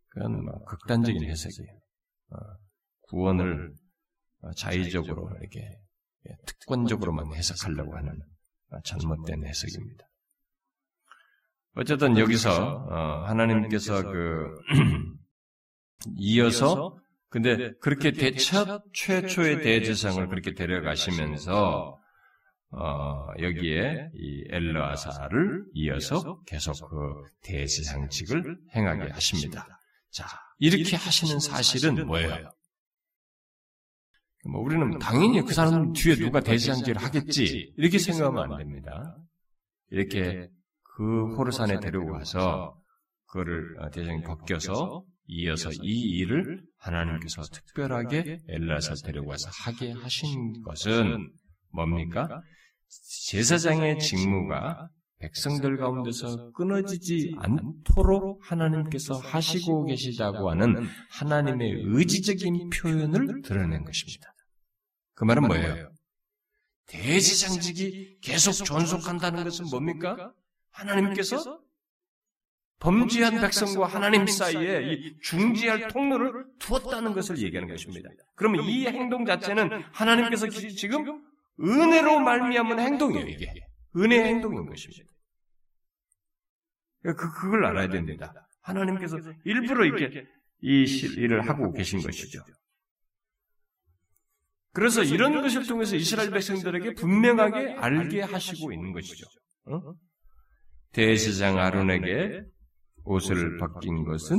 그건 뭐 극단적인 해석이에요. 어, 구원을 자의적으로 이렇게 특권적으로만 해석하려고 하는 잘못된 해석입니다. 어쨌든 여기서 어, 하나님께서 그 이어서 근데 그렇게 대첫 최초의 대제상을 그렇게 데려가시면서 어, 여기에 이 엘르아사를 이어서 계속 그 대제상직을 행하게 하십니다. 자, 이렇게 하시는 사실은 뭐예요? 뭐 우리는 당연히 그 사람 뒤에 누가 대제상직을 하겠지 이렇게 생각하면 안 됩니다. 이렇게 그 호르산에 데려가서 그거를 어, 대장이 벗겨서 이어서 이 일을 하나님께서 특별하게 엘라사 데려가서 하게 하신 것은 뭡니까? 제사장의 직무가 백성들 가운데서 끊어지지 않도록 하나님께서 하시고 계시다고 하는 하나님의 의지적인 표현을 드러낸 것입니다. 그 말은 뭐예요? 대지장직이 계속 존속한다는 것은 뭡니까? 하나님께서 범죄한 백성과 하나님 사이에 이 중지할 통로를 두었다는 것을 얘기하는 것입니다. 그러면 이 행동 자체는 하나님께서 지금 은혜로 말미암은 행동이에요, 이게. 은혜의 행동인 것입니다. 그, 그걸 알아야 됩니다. 하나님께서 일부러 이렇게 이 일을 하고 계신 것이죠. 그래서 이런 것을 통해서 이스라엘 백성들에게 분명하게 알게 하시고 있는 것이죠. 어? 대제사장 아론에게 옷을 벗긴 것은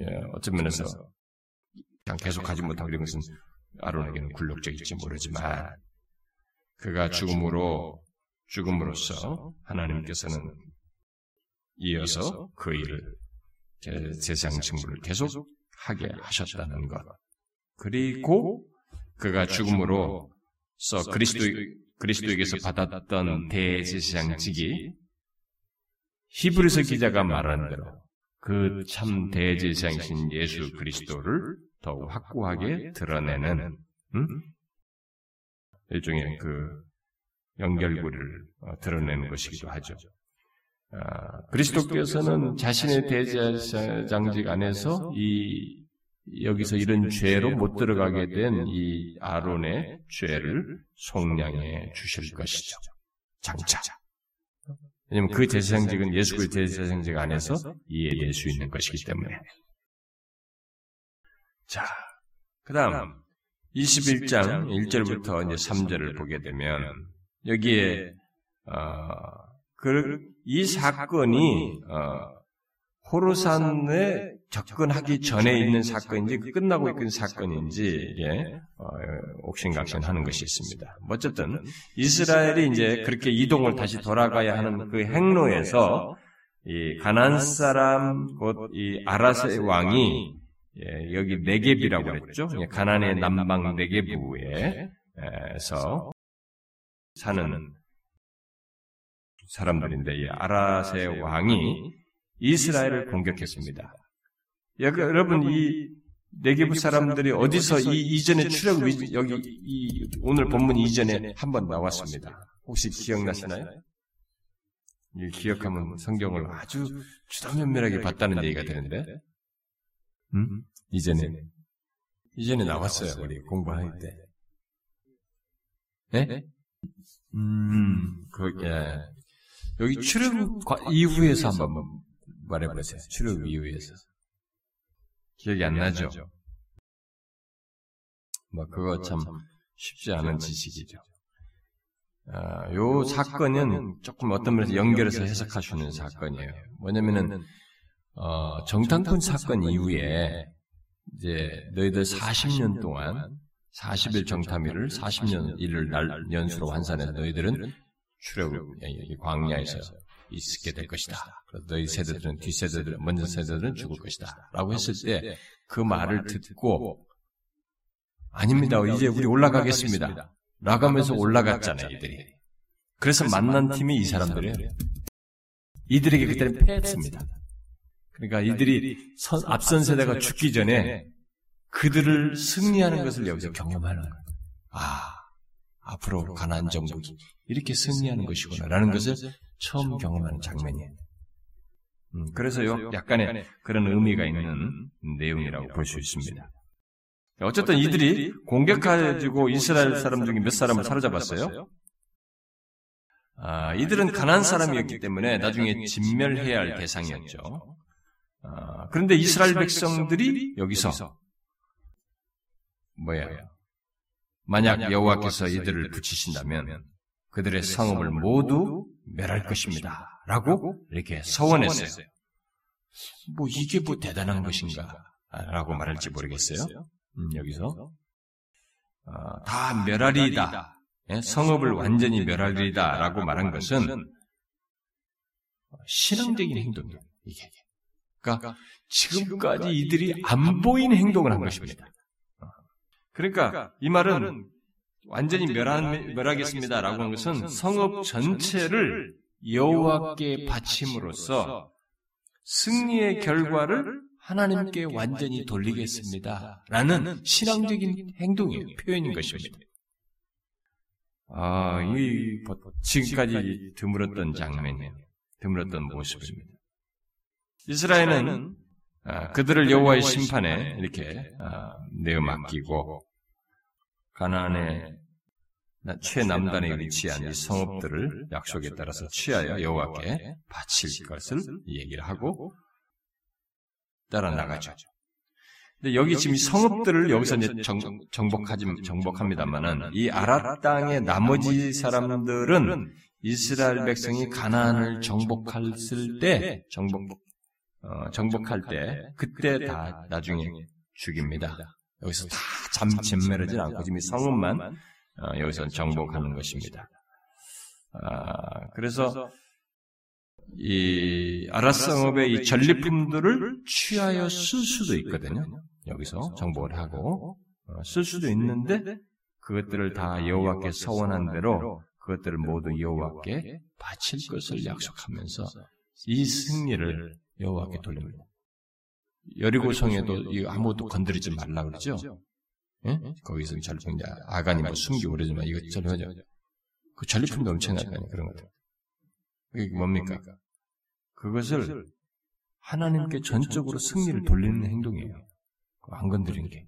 예, 어떤 면에서 그냥 계속 하지 못하고 이런 것은 아론에게는 굴욕적일지 모르지만 그가 죽음으로 죽음으로써 하나님께서는 이어서 그 일을 제사장 직무를 계속 하게 하셨다는 것. 그리고 그가 죽음으로써 그리스도 그리스도에게서 받았던 대제사장직이 히브리서 기자가 말한 대로 그 참 대제사장이신 예수 그리스도를 더욱 확고하게 드러내는 음? 일종의 그 연결고리를 어, 드러내는 것이기도 하죠. 아, 그리스도께서는 자신의 대제사장직 안에서 이 여기서 이런 죄로 못 들어가게 된 이 아론의 죄를 속량해 주실 것이죠. 장차. 왜냐하면 그 제사장직은 예수 그리스도의 제사장직 안에서 이해될 수 있는 것이기 때문에. 자, 그 다음 21장 1절부터 이제 3절을 보게 되면 여기에 어, 그, 이 사건이 어, 호르산에 접근하기 전에 있는 사건인지 끝나고 있는 사건인지 예, 어, 옥신각신하는 것이 있습니다. 어쨌든 이스라엘이 이제 그렇게 이동을 다시 돌아가야 하는 그 행로에서 이 가난 사람 곧 이 아라세 왕이 예, 여기 네겝이라고 그랬죠. 가난의 남방 네겝부에서 사는 사람들인데 이 아라세 왕이 이스라엘을 공격했습니다. 여러분 이 네개부 사람들이 어디서 이 이전에 출애굽 여기 이 오늘 본문 이전에 한 번 나왔습니다. 혹시 기억나시나요? 이 기억하면 성경을 아주 주도면밀하게 봤다는 얘기가 되는데, 음? 이전에 이전에 나왔어요 우리 공부할 때. 네? 음, 그, 예. 여기 출애굽 이후에서 한번 말해보세요. 출애굽 이후에서. 기억이 안 나죠? 뭐 그거 참 쉽지 않은 지식이죠. 아, 요 사건은 조금 어떤 면에서 연결해서 해석할 수 있는 사건이에요. 뭐냐면은 어, 정탐꾼 사건 이후에 이제 너희들 40년 동안 40일 정탐일을 40년 일을 날 연수로 환산해서 너희들은 출애굽 광야에서 있게 될 것이다. 그래서 너희 세대들은 뒷세대들 먼저 세대들은 죽을 것이다. 라고 했을 때 그 말을 듣고 아닙니다. 이제 우리 올라가겠습니다. 라고 하면서 올라갔잖아요, 이들이. 그래서 만난 팀이 이 사람들이에요. 이들에게 그때는 패했습니다. 그러니까 이들이 선, 앞선 세대가 죽기 전에 그들을 승리하는 것을 여기서 경험하는 거예요. 아, 앞으로 가난 정복이 이렇게 승리하는 것이구나라는 것을 처음 경험하는 장면이에요. 음, 그래서 요 약간의 그런 의미가 있는 내용이라고 볼 수 있습니다. 어쨌든 이들이 공격해가지고 이스라엘 사람 중에 몇 사람을 사로잡았어요. 아, 이들은 가난 사람이었기 때문에 나중에 진멸해야 할 대상이었죠. 아, 그런데 이스라엘 백성들이 여기서 뭐야? 만약 여호와께서 이들을 붙이신다면 그들의 성읍을 모두 멸할 것입니다. 라고 이렇게 서원했어요. 뭐 이게 뭐 대단한 것인가? 라고 말할지 모르겠어요. 음, 여기서 어, 다 멸하리이다. 예? 성읍을 완전히 멸하리이다. 라고 말한 것은 신앙적인 행동이에요. 이게. 그러니까 지금까지 이들이 안 보이는 행동을 한 것입니다. 어. 그러니까 이 말은 완전히 멸한, 멸하겠습니다. 라고 한 것은 성읍 전체를 여호와께 바침으로써 승리의 결과를 하나님께 완전히 돌리겠습니다. 라는 신앙적인 행동이에요. 표현인 것입니다. 아, 이, 지금까지 드물었던 장면이에요. 드물었던 모습입니다. 이스라엘은 아, 그들을 여호와의 심판에 이렇게 아, 내어 맡기고 가나안의 최남단에 위치한 이 성읍들을 약속에 따라서 취하여 여호와께 바칠 것을 얘기를 하고 따라 나가죠. 근데 여기 지금 성읍들을 여기서 이제 정, 정복하지, 정복합니다만은 이 아라 땅의 나머지 사람들은 이스라엘 백성이 가나안을 정복했을 때, 정복, 어, 정복할 때, 그때 다 나중에 죽입니다. 여기서 다 잠, 잼매르진 않고 지금 이 성읍만 어, 여기서 정복하는 것입니다. 아, 그래서 이 아라성읍의 이 전리품들을 취하여 쓸 수도 있거든요. 여기서 정복을 하고 어, 쓸 수도 있는데 그것들을 다 여호와께 서원한 대로 그것들을 모두 여호와께 바칠 것을 약속하면서 이 승리를 여호와께 돌립니다. 여리고성에도 아무것도 건드리지 말라 그러죠. 예? 거기서 전리품 아간이 뭐 숨기고 그러지만 이거 전리품그 전리품도 엄청나다니 그런 것들. 이게 뭡니까? 그것을 하나님께 전적으로 승리를 돌리는 행동이에요. 안 건드리는 게.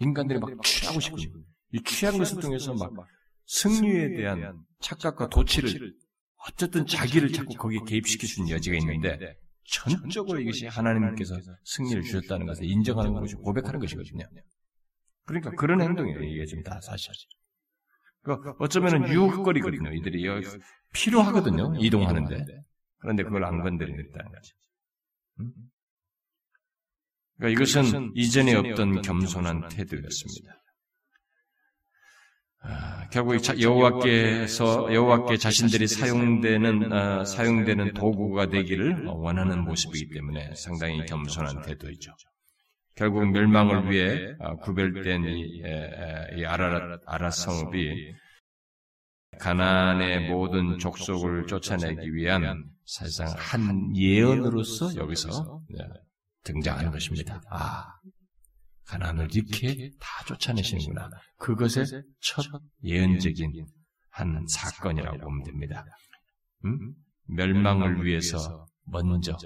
인간들이 막 취하고 싶고, 이 취한 것을 통해서 막 승리에 대한 착각과 도치를, 어쨌든 자기를 자꾸 거기에 개입시킬 수 있는 여지가 있는데, 전적으로 이것이 하나님께서 승리를 주셨다는 것을 인정하는 것이 고백하는 것이거든요. 그러니까 그런 행동이에요. 이게 지금 다 사실이죠. 그러니까 어쩌면은 유혹거리거든요. 이들이 필요하거든요. 이동하는데. 그런데 그걸 안 건드리겠다는 거죠. 음? 그러니까 이것은 이전에 없던 겸손한 태도였습니다. 아, 결국 여호와께서 여호와께 자신들이 사용되는 아, 사용되는 도구가 되기를 원하는 모습이기 때문에 상당히 겸손한 태도이죠. 결국 멸망을 위해 아, 구별된 이, 이 아라, 아라 성읍이 가나안의 모든 족속을 쫓아내기 위한 사실상 한 예언으로서 여기서 네, 등장하는 것입니다. 아, 가나안을 이렇게 다 쫓아내시는구나. 그것의 첫 예언적인 한 사건이라고 보면 됩니다. 음? 멸망을 위해서 먼저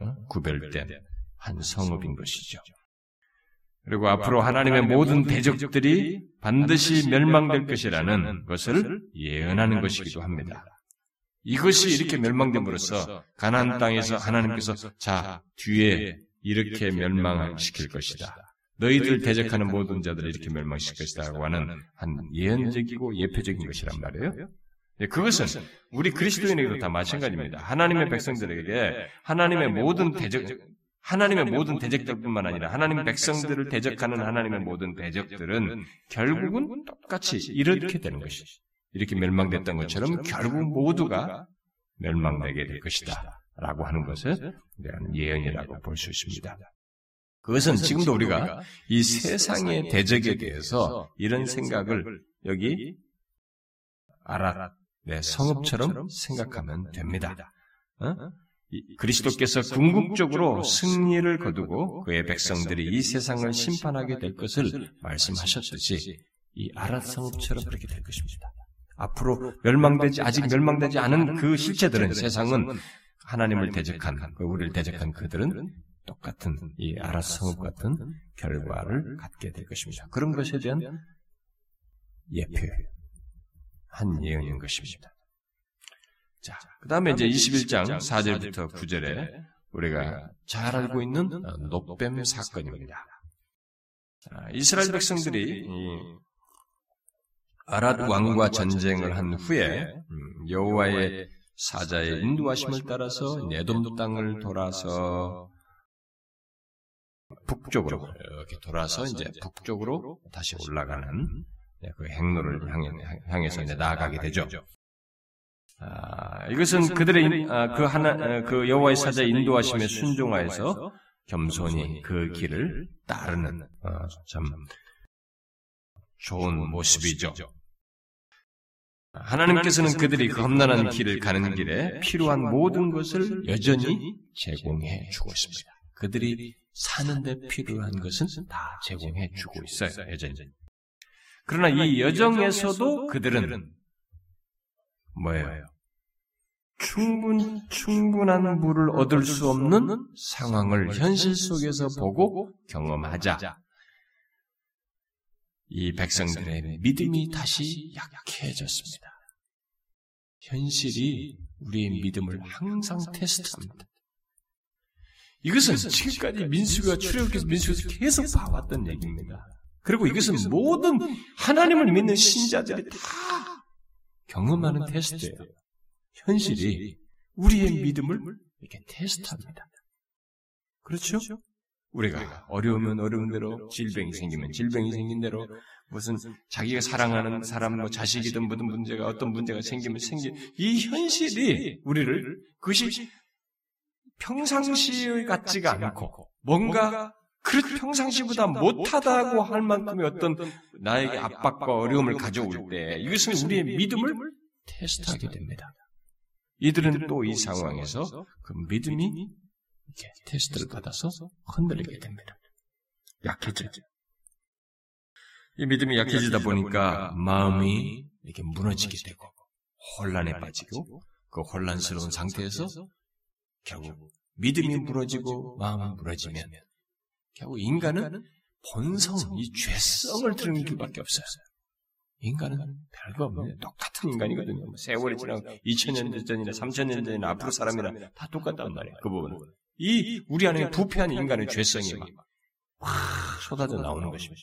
어? 구별된 한 성읍인 것이죠. 그리고 앞으로 하나님의 모든 대적들이 반드시 멸망될 것이라는 것을 예언하는 것이기도 합니다. 이것이 이렇게 멸망됨으로써 가나안 땅에서 하나님께서 자 뒤에 이렇게 멸망을 시킬 것이다. 너희들 대적하는 모든 자들을 이렇게 멸망시킬 것이다라고 하는 한 예언적이고 예표적인 것이란 말이에요. 네, 그것은 우리 그리스도인에게도 다 마찬가지입니다. 하나님의 백성들에게 하나님의 모든 대적, 하나님의 모든 대적들뿐만 아니라 하나님의 백성들을 대적하는 하나님의 모든 대적들은 결국은 똑같이 이렇게 되는 것이 이렇게 멸망됐던 것처럼 결국 모두가 멸망되게 될 것이다. 라고 하는 것을 예언이라고 볼 수 있습니다. 그것은 지금도 우리가 이 세상의 대적에 대해서 이런 생각을 여기 아라 네, 성읍처럼 생각하면 됩니다. 어? 그리스도께서 궁극적으로 승리를 거두고 그의 백성들이 이 세상을 심판하게 될 것을 말씀하셨듯이 이 아랏 성읍처럼 그렇게 될 것입니다. 앞으로 멸망되지 아직 멸망되지 않은 그 실체들은 세상은 하나님을 대적한 그 우리를 대적한 그들은 똑같은 이 아랏 성읍 같은 결과를 갖게 될 것입니다. 그런 것에 대한 예표 한 예언인 것입니다. 자, 그 다음에 이제 21장 4절부터 9절에 우리가 잘 알고 있는 녹뱀 사건입니다. 이스라엘 백성들이 아랏 왕과 전쟁을 한 후에 음, 여호와의 사자의 인도하심을 따라서 네돔 땅을 돌아서 북쪽으로 이렇게 돌아서 이제 북쪽으로 다시 올라가는 네, 그 행로를 향해, 서 나아가게 되죠. 아, 이것은 그들의 아, 그 하나 아, 그 여호와의 사자 인도하심에 순종하여서 겸손히 그 길을 따르는 어, 참 좋은 모습이죠. 하나님께서는 그들이 그 험난한 길을 가는 길에 필요한 모든 것을 여전히 제공해 주고 있습니다. 그들이 사는데 필요한 것은 다 제공해 주고 있어요, 여전히. 그러나 이 여정에서도 그들은 뭐예요? 충분, 충분한 물을 얻을 수 없는 상황을 현실 속에서 보고 경험하자. 이 백성들의 믿음이 다시 약해졌습니다. 현실이 우리의 믿음을 항상 테스트합니다. 이것은 지금까지 민수가 출애굽해서 민수에서 계속 봐왔던 얘기입니다. 그리고 이것은 모든 하나님을 믿는 신자들이 다 경험하는 테스트예요. 현실이 우리의 믿음을 이렇게 테스트합니다. 그렇죠? 우리가 어려우면 어려운 대로 질병이 생기면 질병이 생긴 대로 무슨 자기가 사랑하는 사람 뭐 자식이든 무슨 문제가 어떤 문제가 생기면 생긴 이 현실이 우리를 그것이 평상시 같지가 않고 뭔가 그 평상시보다 못하다고 할 만큼의 어떤 나에게 압박과 어려움을 가져올 때 이것은 우리의 믿음을 테스트하게 됩니다. 이들은 또 이 상황에서 그 믿음이 테스트를 받아서 흔들리게 됩니다. 약해져죠. 이 믿음이 약해지다 보니까 마음이 이렇게 무너지게 되고 혼란에 빠지고 그 혼란스러운 상태에서 결국 믿음이 무너지고 마음이 무너지면 결국 인간은 본성, 이 죄성을 드러는 길밖에 없어요. 인간은 별거 없네. 똑같은 인간이거든요. 뭐 세월이 지나고 2000년 전이나 3000년 전이나 앞으로 사람이나 다 똑같단 말이에요. 그 부분은. 이 우리 안에 부패한 인간의 죄성이 막확 쏟아져 나오는 것입니다.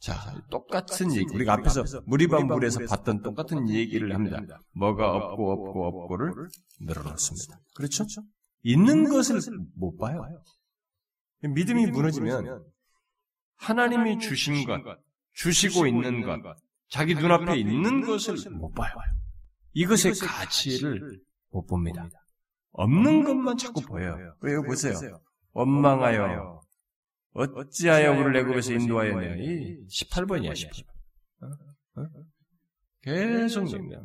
자, 똑같은 얘기. 우리가 앞에서 무리반 물에서 봤던 똑같은 얘기를 합니다. 뭐가 없고 없고 없고를 늘어놓습니다. 그렇죠? 있는 것을 못 봐요. 믿음이 무너지면 하나님이 주신 것, 주시고 있는 것, 자기 눈앞에 있는 것을 못 봐요. 이것의 가치를 못 봅니다. 없는 것만 자꾸 보여요. 왜요? 보세요. 원망하여 어찌하여 우리를 애굽에서 인도하였냐. 18번이야, 18번. 어? 어? 계속 얘기야.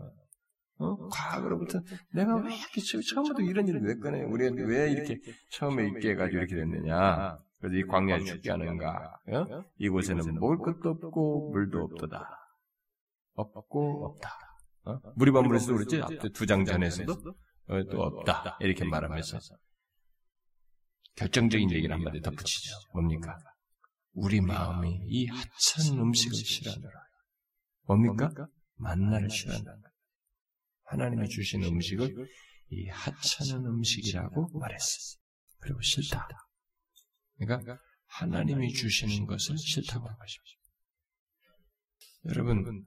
어? 과거로부터 내가 왜 이렇게 처음부터 이런 일을 왜 꺼내? 우리한테 왜 이렇게 처음에 있게 해가지고 이렇게 됐느냐? 그래서 이 광야에 죽게 하는가? 어? 이곳에는 먹을 것도 없고 물도 없도다. 없고 없다. 어? 무리반물에서도 그랬지? 앞에 두 장 전에서도 어, 또 없다. 이렇게 말하면서 결정적인 얘기를 한마디 덧붙이죠. 뭡니까? 우리 마음이 이 하찮은 음식을 싫어하노라. 뭡니까? 만나를 싫어한다. 하나님이 주신 음식을 이 하찮은 음식이라고 말했어. 그리고 싫다. 그러니까 하나님이 주시는 것을 싫다고 하는 것입니다. 여러분,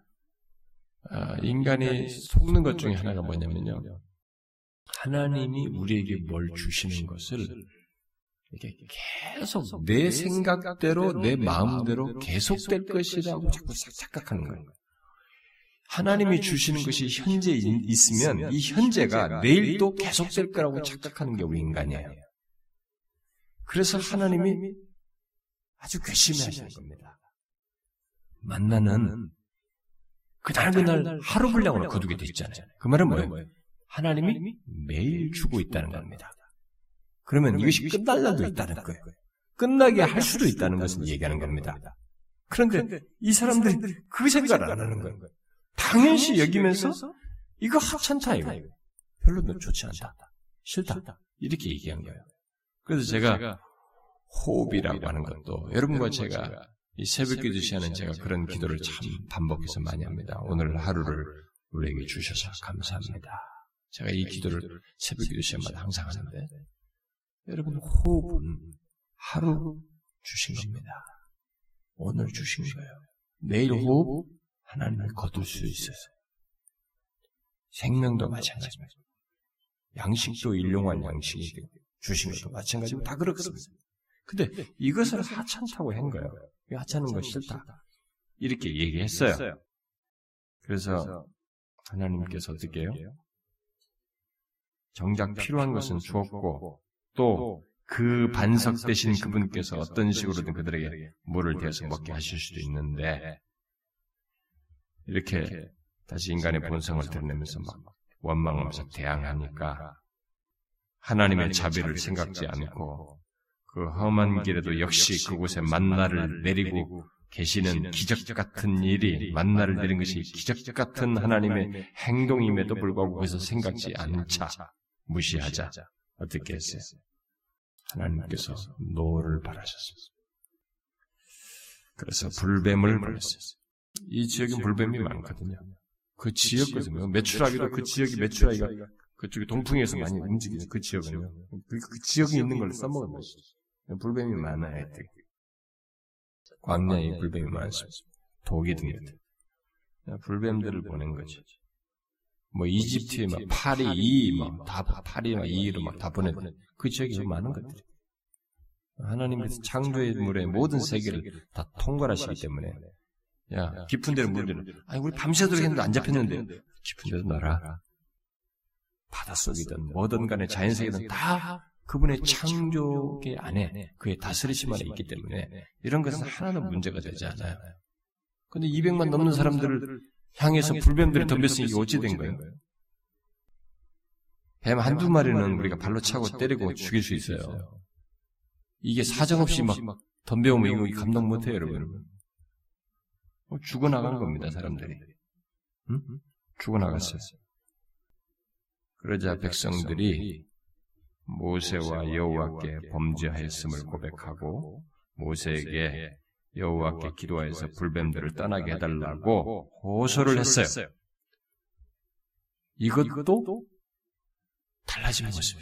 아, 인간이 속는 것 중에 하나가 뭐냐면요. 하나님이 우리에게 뭘 주시는 것을 이렇게 계속 내 생각대로 내 마음대로 계속될 것이라고 자꾸 착각하는 거예요. 하나님이 주시는 것이 현재 있으면 이 현재가 내일도 계속될 거라고 착각하는 게 우리 인간이에요. 그래서 하나님이 아주 괘씸해 하시는 겁니다. 만나는 그날 그날 하루 분량으로 거두게 돼 있잖아요. 그 말은 뭐예요? 하나님이 매일 주고 있다는 겁니다. 그러면 이것이 끝날 날도 있다는 거예요. 끝나게 할 수도 있다는 것을 얘기하는 겁니다. 그런데 이 사람들이 그 생각을 안 하는 거예요. 당연시 여기면서 이거 하찮다 이거. 별로 좋지 않다. 싫다. 이렇게 얘기한 거예요. 그래서 제가 호흡이라고 하는 것도 여러분과 제가 이 새벽 기도 시간은 제가 그런 기도를 참 반복해서 많이 합니다. 오늘 하루를 우리에게 주셔서 감사합니다. 제가 이 기도를 새벽 기도 시간마다 항상 하는데 여러분 호흡은 하루 주신 겁니다. 오늘 주신 거예요. 내일 호흡 하나님을 거둘 수 있어요. 생명도 마찬가지입니다. 양식도 일용한 양식이 주신 것도 마찬가지고 다 그렇습니다. 근데 이것을 하찮다고 한 거예요. 하찮은 거 싫다. 이렇게 얘기했어요. 그래서 하나님께서 어떻게 해요? 정작 필요한 것은 주었고 또 그 반석 대신 그분께서 어떤 식으로든 그들에게 물을 대서 먹게 하실 수도 있는데 이렇게 다시 인간의 본성을 드러내면서 막 원망하면서 대항하니까 하나님의 자비를 생각지 않고 그 험한 길에도 역시 그곳에 만나를 내리고 계시는 기적 같은 일이 만나를 내린 것이 기적 같은 하나님의 행동임에도 불구하고 거기서 생각지 않자 무시하자 어떻게 했어요? 하나님께서 노를 발하셨습니다. 그래서 불뱀을 보냈어요. 이 지역에 불뱀이 많거든요. 그 지역거든요. 매출하기도 그 지역이 매출하기가 그쪽에 동풍에서 많이 움직이는 그 지역은요. 그, 그 지역에 있는 걸 써먹은 것이죠. 불뱀이 많아요. 광야에 불뱀이 많습니다. 독이 등등. 불뱀들을 보낸 거죠. 뭐 이집트에 막 파리 이, 막다 파리 막 이로 막 다 보내. 그 지역에 많은 것들이. 하나님께서 창조의 물의 모든 세계를 다 통과하시기 때문에. 야 깊은 데로 물들는 아니 우리 밤새도록 했는데 안 잡혔는데 깊은 데로 놔라. 바닷속이든 뭐든 간에 자연세계든 다 그분의 창조계 안에 그의 다스리심 안에 있기 때문에 이런 것은 하나도 문제가 되지 않아요. 근데 200만 넘는 사람들을 향해서 불뱀들이 덤볐으니 이게 어찌 된 거예요? 뱀 한두 마리는 우리가 발로 차고 때리고 죽일 수 있어요. 이게 사정없이 막 덤벼오면 이거 감당 못해요, 여러분. 뭐 죽어나간 겁니다, 사람들이. 응? 죽어나갔어요. 그러자 백성들이 모세와 여호와께 범죄하였음을 고백하고 모세에게 여호와께 기도하여서 불뱀들을 떠나게 해달라고 호소를 했어요. 이것도 달라진 모습이에요.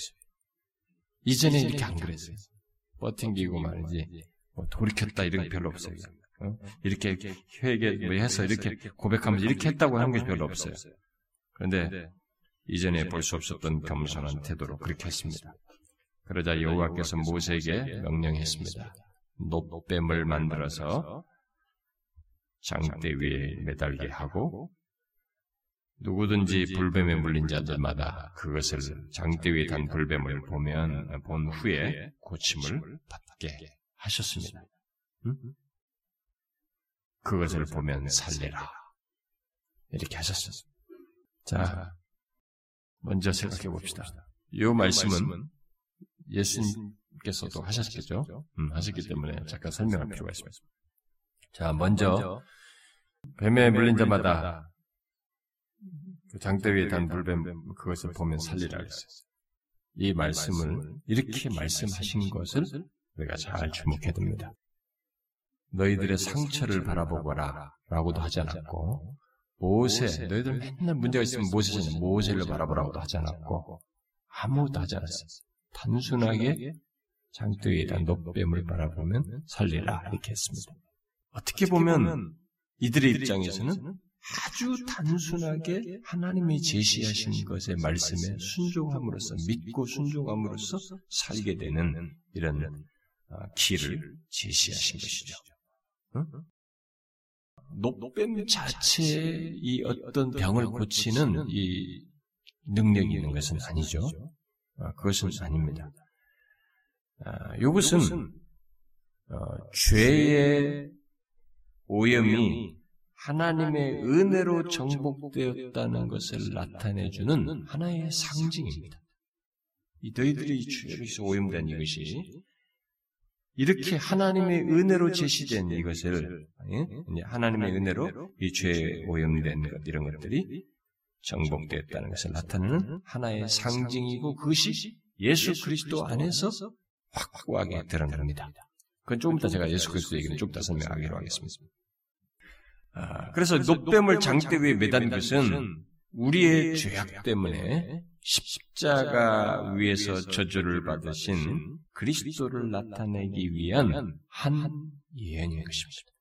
이전에 이렇게 안 그랬어요. 버팅기고 말이지 뭐 돌이켰다 이런 게 별로 없어요. 어? 이렇게 회개 뭐 해서 이렇게 고백하면서 이렇게 했다고 하는 게 별로 없어요. 그런데 이전에 볼 수 없었던 겸손한 태도로 그렇게 했습니다. 그러자 여호와께서 모세에게 명령했습니다. 높뱀을 만들어서 장대 위에 매달게 하고 누구든지 불뱀에 물린 자들마다 그것을 장대 위에 단 불뱀을 보면 본 후에 고침을 받게 하셨습니다. 응? 그것을 보면 살리라. 이렇게 하셨습니다. 자, 먼저 생각해 봅시다. 이 말씀은 예수님 께서도 하셨겠죠? 음, 하셨기 때문에 잠깐 설명할 필요가 있습니다. 자, 먼저 뱀에 물린 자마다 그 장대 위에 단 불뱀 그것을 보면 살리라 그랬어요. 이 말씀을 이렇게 말씀하신 것을 우리가 잘 주목해야 됩니다. 너희들의 상처를 바라보거라 라고도 하지 않았고 모세 너희들 맨날 문제가 있으면 모세잖아 모세를 바라보라고도 하지 않았고 아무것도 하지 않았어요. 단순하게 장대 위에다 노뱀을 바라보면 살리라 이렇게 했습니다. 어떻게 보면 이들의 입장에서는 아주 단순하게 하나님이 제시하신 것의 말씀에 순종함으로써 믿고 순종함으로써 살게 되는 이런 길을 제시하신 것이죠. 녹뱀 자체의 이 어떤 병을 고치는 이 능력이 있는 것은 아니죠. 그것은 아닙니다. 이것은 어, 죄의 오염이 하나님의 은혜로 정복되었다는 것을 나타내주는 하나의 상징입니다. 이 너희들이 죄로 오염된 이것이 이렇게 하나님의 은혜로 제시된 이것을 예? 하나님의 은혜로 이 죄에 오염된 것 이런 것들이 정복되었다는 것을 나타내는 하나의 상징이고 그것이 예수 그리스도 안에서 확고하게 드러납니다. 그건 조금 이따 제가 예수 그리스도 얘기는 조금 더 설명하기로 하겠습니다. 아, 그래서 녹뱀을 장대 위에 매단 것은 우리의 죄악 때문에 십자가 위에서 저주를 받으신 그리스도를 나타내기 위한 한 예언인 것입니다.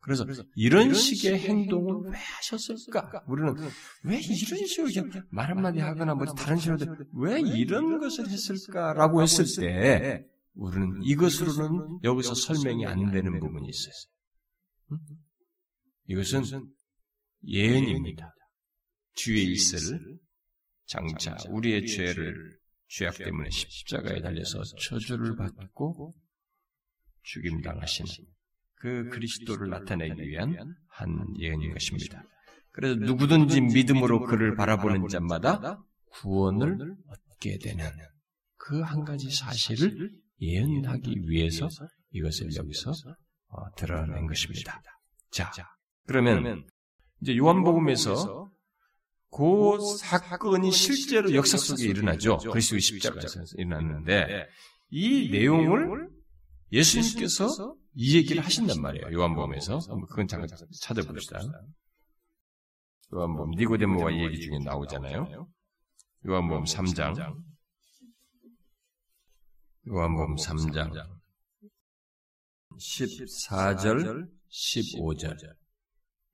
그래서 이런 식의 행동을 왜 하셨을까? 우리는 왜 이런 식으로 그냥 말 한마디 하거나 뭐 다른 식으로 왜 이런 것을 했을까라고 했을 때 우리는 이것으로는 여기서 설명이 안 되는 부분이 있어요. 이것은 예언입니다. 뒤에 있을 장차 우리의 죄를 죄악 때문에 십자가에 달려서 저주를 받고 죽임 당하시는 그 그리스도를 나타내기 위한 한 예언인 것입니다. 그래서 누구든지 믿음으로 그를 바라보는 자마다 구원을 얻게 되는 그 한 가지 사실을 예언하기 위해서 이것을 여기서 어, 드러낸 것입니다. 자, 그러면 이제 요한복음에서 그 사건이 실제로 역사 속에 일어나죠. 그리스도의 십자가에서 일어났는데 이 내용을 예수님께서 이 얘기를 하신단 말이에요. 요한복음에서. 그건 잠깐 찾아봅시다. 요한복음 니고데모와 이 얘기 중에 나오잖아요. 요한복음 3장. 요한복음 3장 14절 15절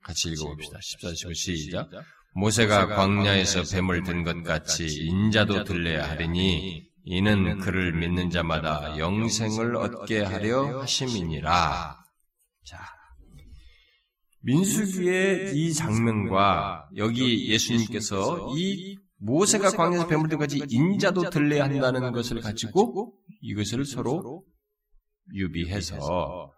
같이 읽어봅시다. 14절 15절 시작 모세가 광야에서 뱀을 든 것 같이 인자도 들려야 하리니 이는 그를 믿는 자마다 영생을 얻게 하려 하심이니라. 자, 민수기의 이 장면과 여기 예수님께서 이 모세가 광야에서 든 것이 인자도 들려야 한다는 것을 가지고 이것을 서로 유비해서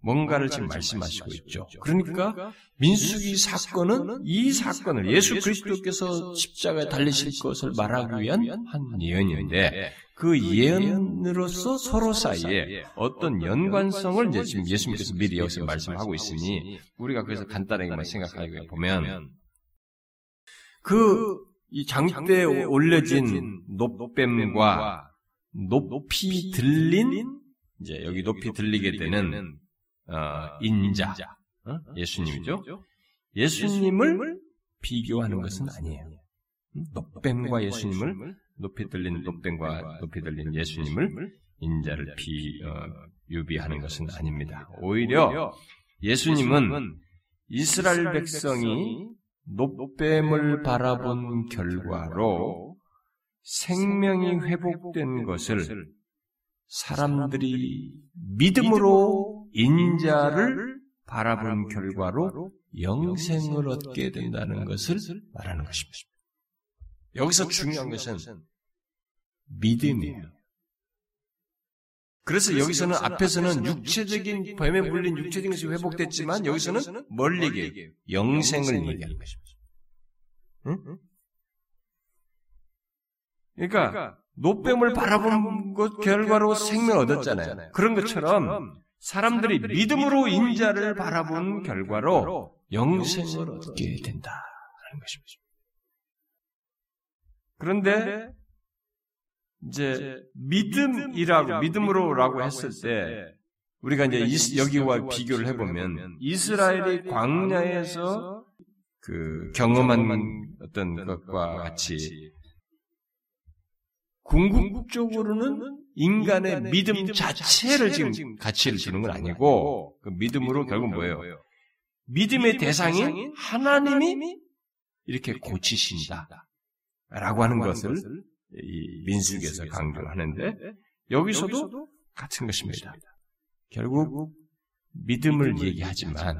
뭔가를 지금 말씀하시고 있죠. 그러니까 민수기 사건은 이 사건을 예수 그리스도께서 십자가에 달리실 것을 말하기 위한 한 예언인데 그 예언으로서 서로 사이에 어떤 연관성을 이제 지금 예수님께서 미리 여기서 말씀하고 있으니 우리가 그래서 간단하게만 생각하게 보면 그 이 장대에 올려진 높뱀과 높이 들린 이제 여기 높이 들리게 되는 어, 인자 어? 예수님이죠. 예수님을 비교하는 것은 아니에요. 높뱀과 예수님을 높이 들린 높뱀과 높이 들린 예수님을 인자를 비 어, 유비하는 것은 아닙니다. 오히려 예수님은 이스라엘 백성이 높뱀을 바라본 결과로 생명이 회복된 것을 사람들이 믿음으로 인자를 바라본 결과로 영생을 얻게 된다는 것을 말하는 것입니다. 여기서 중요한 것은 믿음이에요. 그래서 여기서는 앞에서는 육체적인 뱀에 물린 육체적인 것이 회복됐지만 여기서는 뭘 얘기해요? 영생을 얘기하는 것입니다. 응? 그러니까 노뱀을 바라본 것 결과로 생명을 얻었잖아요. 그런 것처럼 사람들이 믿음으로 인자를 바라본 결과로 영생을 얻게 된다는 것입니다. 그런데 이제 믿음이라고 믿음으로라고 했을 때 우리가 이제 여기와 비교를 해보면 이스라엘이 광야에서 그 경험한 어떤 것과 같이 궁극적으로는 인간의 믿음 자체를 지금 가치를 주는 건 아니고 그 믿음으로 결국 뭐예요? 믿음의 대상이 하나님이 이렇게 고치신다. 라고 하는 것을 이 민숙에서 강조하는데 여기서도 같은 것입니다. 결국 믿음을 얘기하지만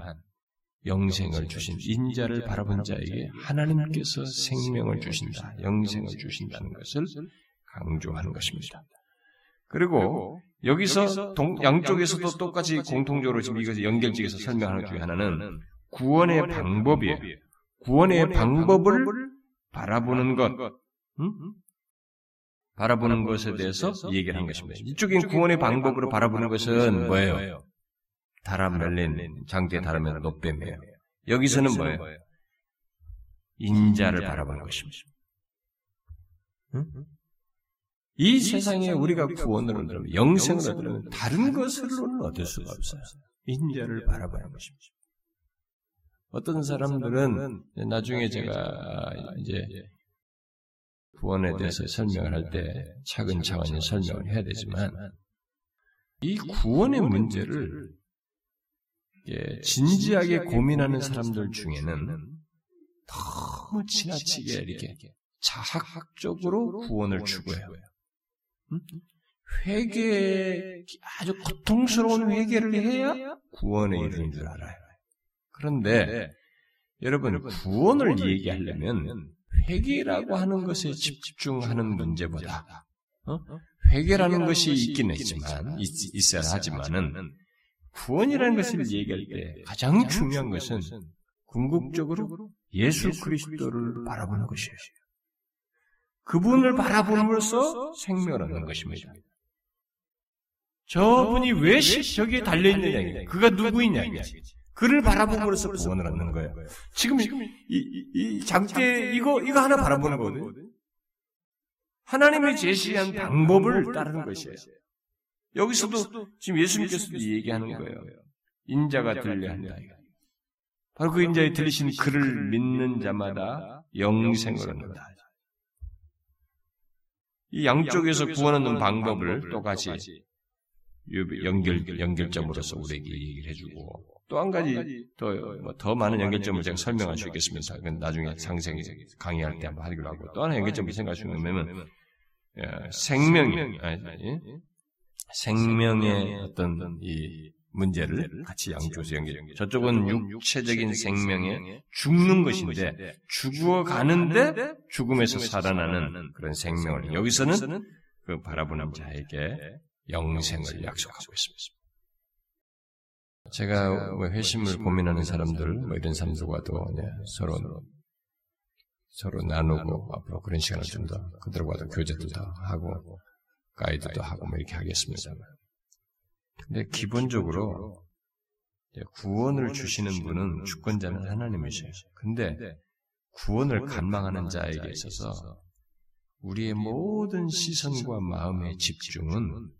영생을 주신 인자를 바라본 자에게 하나님께서 생명을 주신다, 영생을 주신다는 것을 강조하는 것입니다. 그리고 여기서 동, 양쪽에서도 똑같이 공통적으로 지금 이것을 연결지에서 설명하는 중에 하나는 구원의 방법이에요. 구원의 방법을 바라보는 것, 음? 바라보는 것에 대해서 얘기를 한 것입니다. 이쪽엔 구원의 방법으로 바라보는 것은 뭐예요? 다람 멜린 장대에 다르면 노뱀이에요. 여기서는 뭐예요? 인자를 바라보는 것입니다. 응? 이 세상에 우리가 구원을 얻으면 영생을 얻으면 다른 것으로는 얻을 수가 없어요. 인자를 바라보는 것입니다. 어떤 사람들은 나중에 제가 이제 구원에 대해서 설명을 할 때 차근차근히 설명을 해야 되지만 이 구원의 문제를 진지하게 고민하는 사람들 중에는 너무 지나치게 이렇게 자학적으로 구원을 추구해요. 회개, 아주 고통스러운 회개를 해야 구원에 이르는 줄 알아요. 그런데 여러분 구원을 얘기하려면 회개라고 하는 것에 집중하는 문제보다 어? 회개라는 것이 있긴 했지만 있, 어야 하지만은 구원이라는 것을 얘기할 때 가장 중요한 것은 궁극적으로 예수 그리스도를 바라보는 것이에요. 그분을 바라봄으로써 생명을 얻는 것입니다. 저분이 왜 저기에 달려있느냐, 그가 누구이냐, 그를 바라봄으로써 구원을 얻는 거예요. 지금 이, 이, 이 장대 이거 이거 하나 바라보는 거거든. 하나님이 제시한 방법을 따르는 것이에요. 여기서도 지금 예수님께서도 얘기하는 거예요. 인자가 들려야 한다. 바로 그 인자에 들리신 그를 믿는 자마다 영생을 얻는다. 이 양쪽에서 구원 얻는 방법을 똑같이 연결, 연결점으로서 우리에게 얘기를 해주고, 또 한 가지, 더, 뭐, 더 많은 연결점을 제가 설명할 수 있겠습니다. 그건 나중에 상생이 강의할 때 한번 하기로 하고, 또 하나 연결점을 생각할 수 있는 거면, 생명이, 아니, 아니, 생명의 어떤 이 문제를 같이 양쪽에서 연결. 저쪽은 육체적인 생명에 죽는 것인데 죽어가는데 죽음에서 살아나는 그런 생명을 여기서는 그 바라보는 자에게 영생을 약속하고 있습니다. 제가 뭐 회심을 고민하는 사람들, 뭐 이런 사람들과도 서로 서로 나누고 앞으로 그런 시간을 좀 더 그들과도 교제도 더 하고 가이드도 하고 뭐 이렇게 하겠습니다. 근데 기본적으로 구원을 주시는 분은 주권자는 하나님이세요. 근데 구원을 간망하는 자에게 있어서 우리의 모든 시선과 마음의 집중은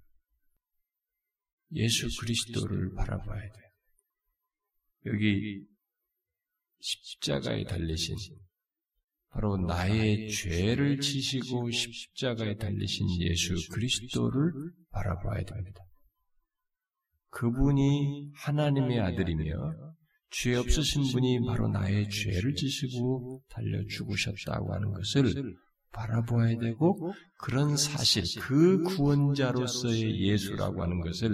예수 그리스도를 바라봐야 돼요. 여기 십자가에 달리신 바로 나의 죄를 지시고 십자가에 달리신 예수 그리스도를 바라봐야 됩니다. 그분이 하나님의 아들이며 죄 없으신 분이 바로 나의 죄를 지시고 달려 죽으셨다고 하는 것을 바라보아야 되고 그런 사실, 그 구원자로서의 예수라고 하는 것을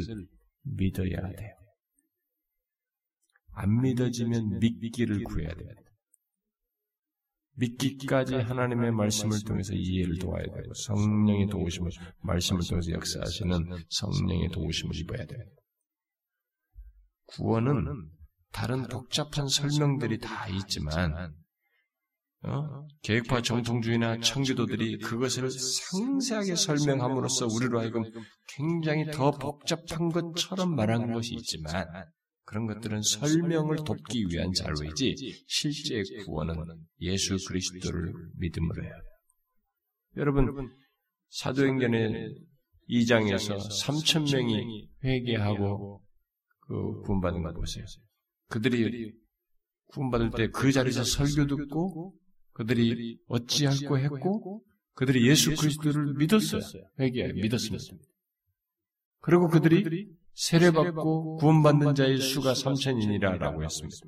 믿어야 돼요. 안 믿어지면 믿기를 구해야 돼요. 믿기까지 하나님의 말씀을 통해서 이해를 도와야 되고 성령의 도우심을 말씀을 통해서 역사하시는 성령의 도우심을 입어야 돼요. 구원은 다른 복잡한 설명들이 다 있지만 어? 계획파 정통주의나 청교도들이 그것을 상세하게 설명함으로써 우리로 하여금 굉장히 더 복잡한 것처럼 말한 것이 있지만 그런 것들은 설명을 돕기 위한 자료이지 실제 구원은 예수 그리스도를 믿음으로 해요. 여러분 사도행전의 2장에서 3천 명이 회개하고 그 구원받은 거 보세요. 그들이 구원받을 때 그 자리에서 설교 듣고 그들이 어찌할고 했고 그들이 예수 그리스도를 믿었어요. 회개에 믿었습니다. 그리고 그들이 세례받고 구원받는 자의 수가 3천인이라고 했습니다.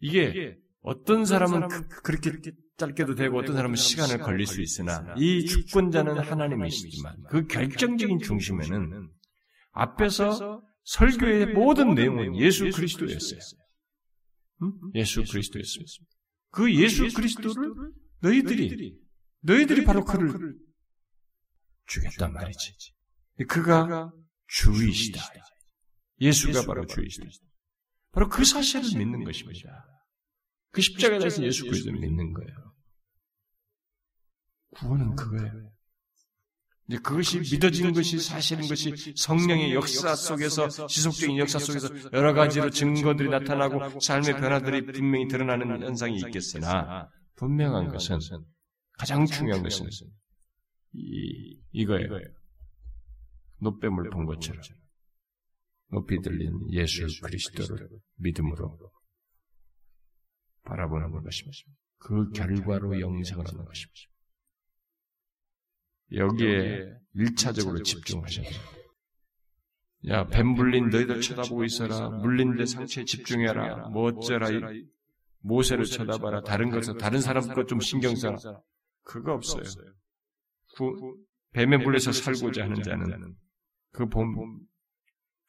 이게 어떤 사람은 그, 렇게 짧게도 되고 어떤 사람은 시간을 걸릴 수 있으나 이 주권자는 하나님이시지만 그 결정적인 중심에는 앞에서 설교의 모든 내용은 예수 그리스도였어요. 응? 예수 그리스도였습니다. 그 예수 그리스도를 너희들이 너희들이 바로 그를 죽였단 말이지. 그가 주이시다. 예수가 바로 주이시다. 바로 그 사실을 믿는 것입니다. 그 십자가에 대해서 예수 그리스도를 믿는 거예요. 구원은 그거예요. 이제 그것이 믿어지는 것이 사실인 것이 성령의 역사 속에서 지속적인 역사 속에서 여러 가지로 증거들이 나타나고 삶의 변화들이 분명히 드러나는 현상이 있겠으나 분명한 것은 가장 중요한 것은 이, 이거예요. 노뱀을 본 것처럼 높이 들린 예수 그리스도를 믿음으로 바라보는 것입니다. 그 결과로 영생을 하는 것입니다. 여기에 1차적으로 집중하셔야 돼요. 야, 뱀 물린 너희들 쳐다보고 있어라. 물린 데 상처에 집중해라. 뭐 어쩌라. 모세를 쳐다봐라. 다른 것을, 다른 사람 것 좀 신경 써라. 그거 없어요. 구, 뱀에 물려서 살고자 하는 자는 그 봄,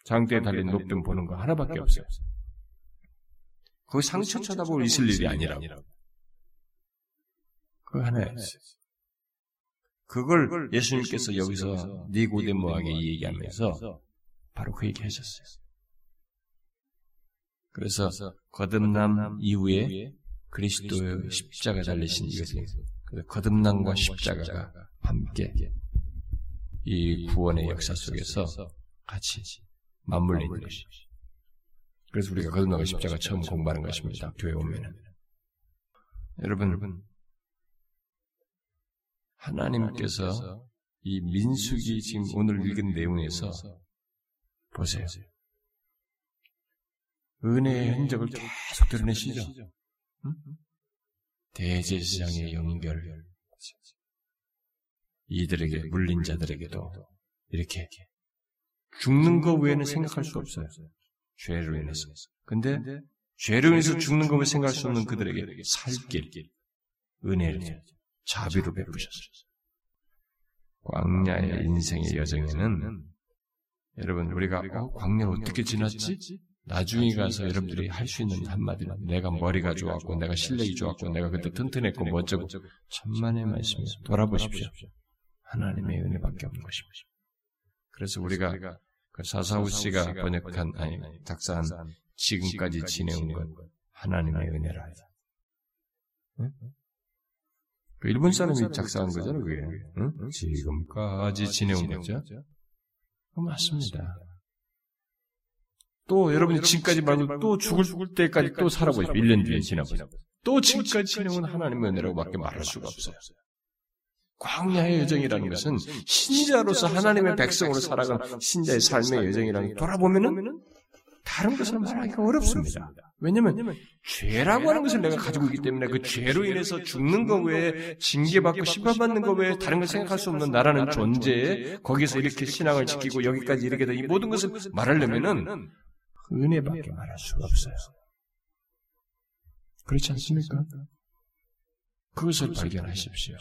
장대에 달린 높은 보는 거 하나밖에 없어요. 그 상처 쳐다보고 있을 일이 아니라고. 그 하나였어요. 그걸 예수님께서 여기서 니고데모에게 얘기하면서 바로 그 얘기 하셨어요. 그래서 거듭남 이후에 그리스도의 십자가 달리신 이것을 거듭남과 십자가가 함께 이 구원의 역사 속에서 같이 맞물려 있는 것이죠. 그래서 우리가 거듭남과 십자가 처음 공부하는 것입니다. 교회 오면은. 여러분, 하나님께서 이 민숙이 지금 오늘 읽은 내용에서 보세요. 은혜의 흔적을 계속 드러내시죠. 응? 대제사장의 연결, 이들에게 물린 자들에게도 이렇게 죽는 것 외에는 생각할 수 없어요. 죄로 인해서. 근데 죄로 인해서 죽는 것을 생각할 수 없는 그들에게 살길, 은혜를 자비로 베푸셨어요. 광야의 인생의 여정에는 여러분 우리가 어, 광야를 어떻게 지났지? 나중에 가서 여러분들이 할 수 있는 한마디는 내가 머리가 좋았고 내가 실력이 좋았고 내가 그때 튼튼했고 멋지고 천만의 말씀이 돌아보십시오. 하나님의 은혜밖에 없는 것입니다. 그래서 우리가 그 사사우 씨가 번역한 아니 작사한 지금까지 지내온 것 하나님의 은혜라. 응? 그 일본 사람이 작사한 거잖아요, 그게. 응? 지금까지 지내온 거죠. 그 맞습니다. 또 여러분이 지금까지 말고 또 죽을 죽을 때까지 또 살아보십시오. 1년 뒤에 지나보세요. 또 지금까지 지내온 하나님의 은혜라고밖에 말할 수가 없어요. 광야의 여정이라는 것은 신자로서 하나님의 백성으로 살아간 신자의 삶의 여정이라는 돌아보면은 다른 것을 말하기가 어렵습니다. 왜냐면, 죄라고 하는 것을 내가 가지고 있기 때문에 그 죄로 인해서 죽는 것 외에 징계받고 심판받는 것 외에 다른 걸 생각할 수 없는 나라는 존재에 거기서 이렇게 신앙을 지키고 여기까지 이렇게 된 이 모든 것을 말하려면은 은혜밖에 말할 수가 없어요. 그렇지 않습니까? 그것을 발견하십시오.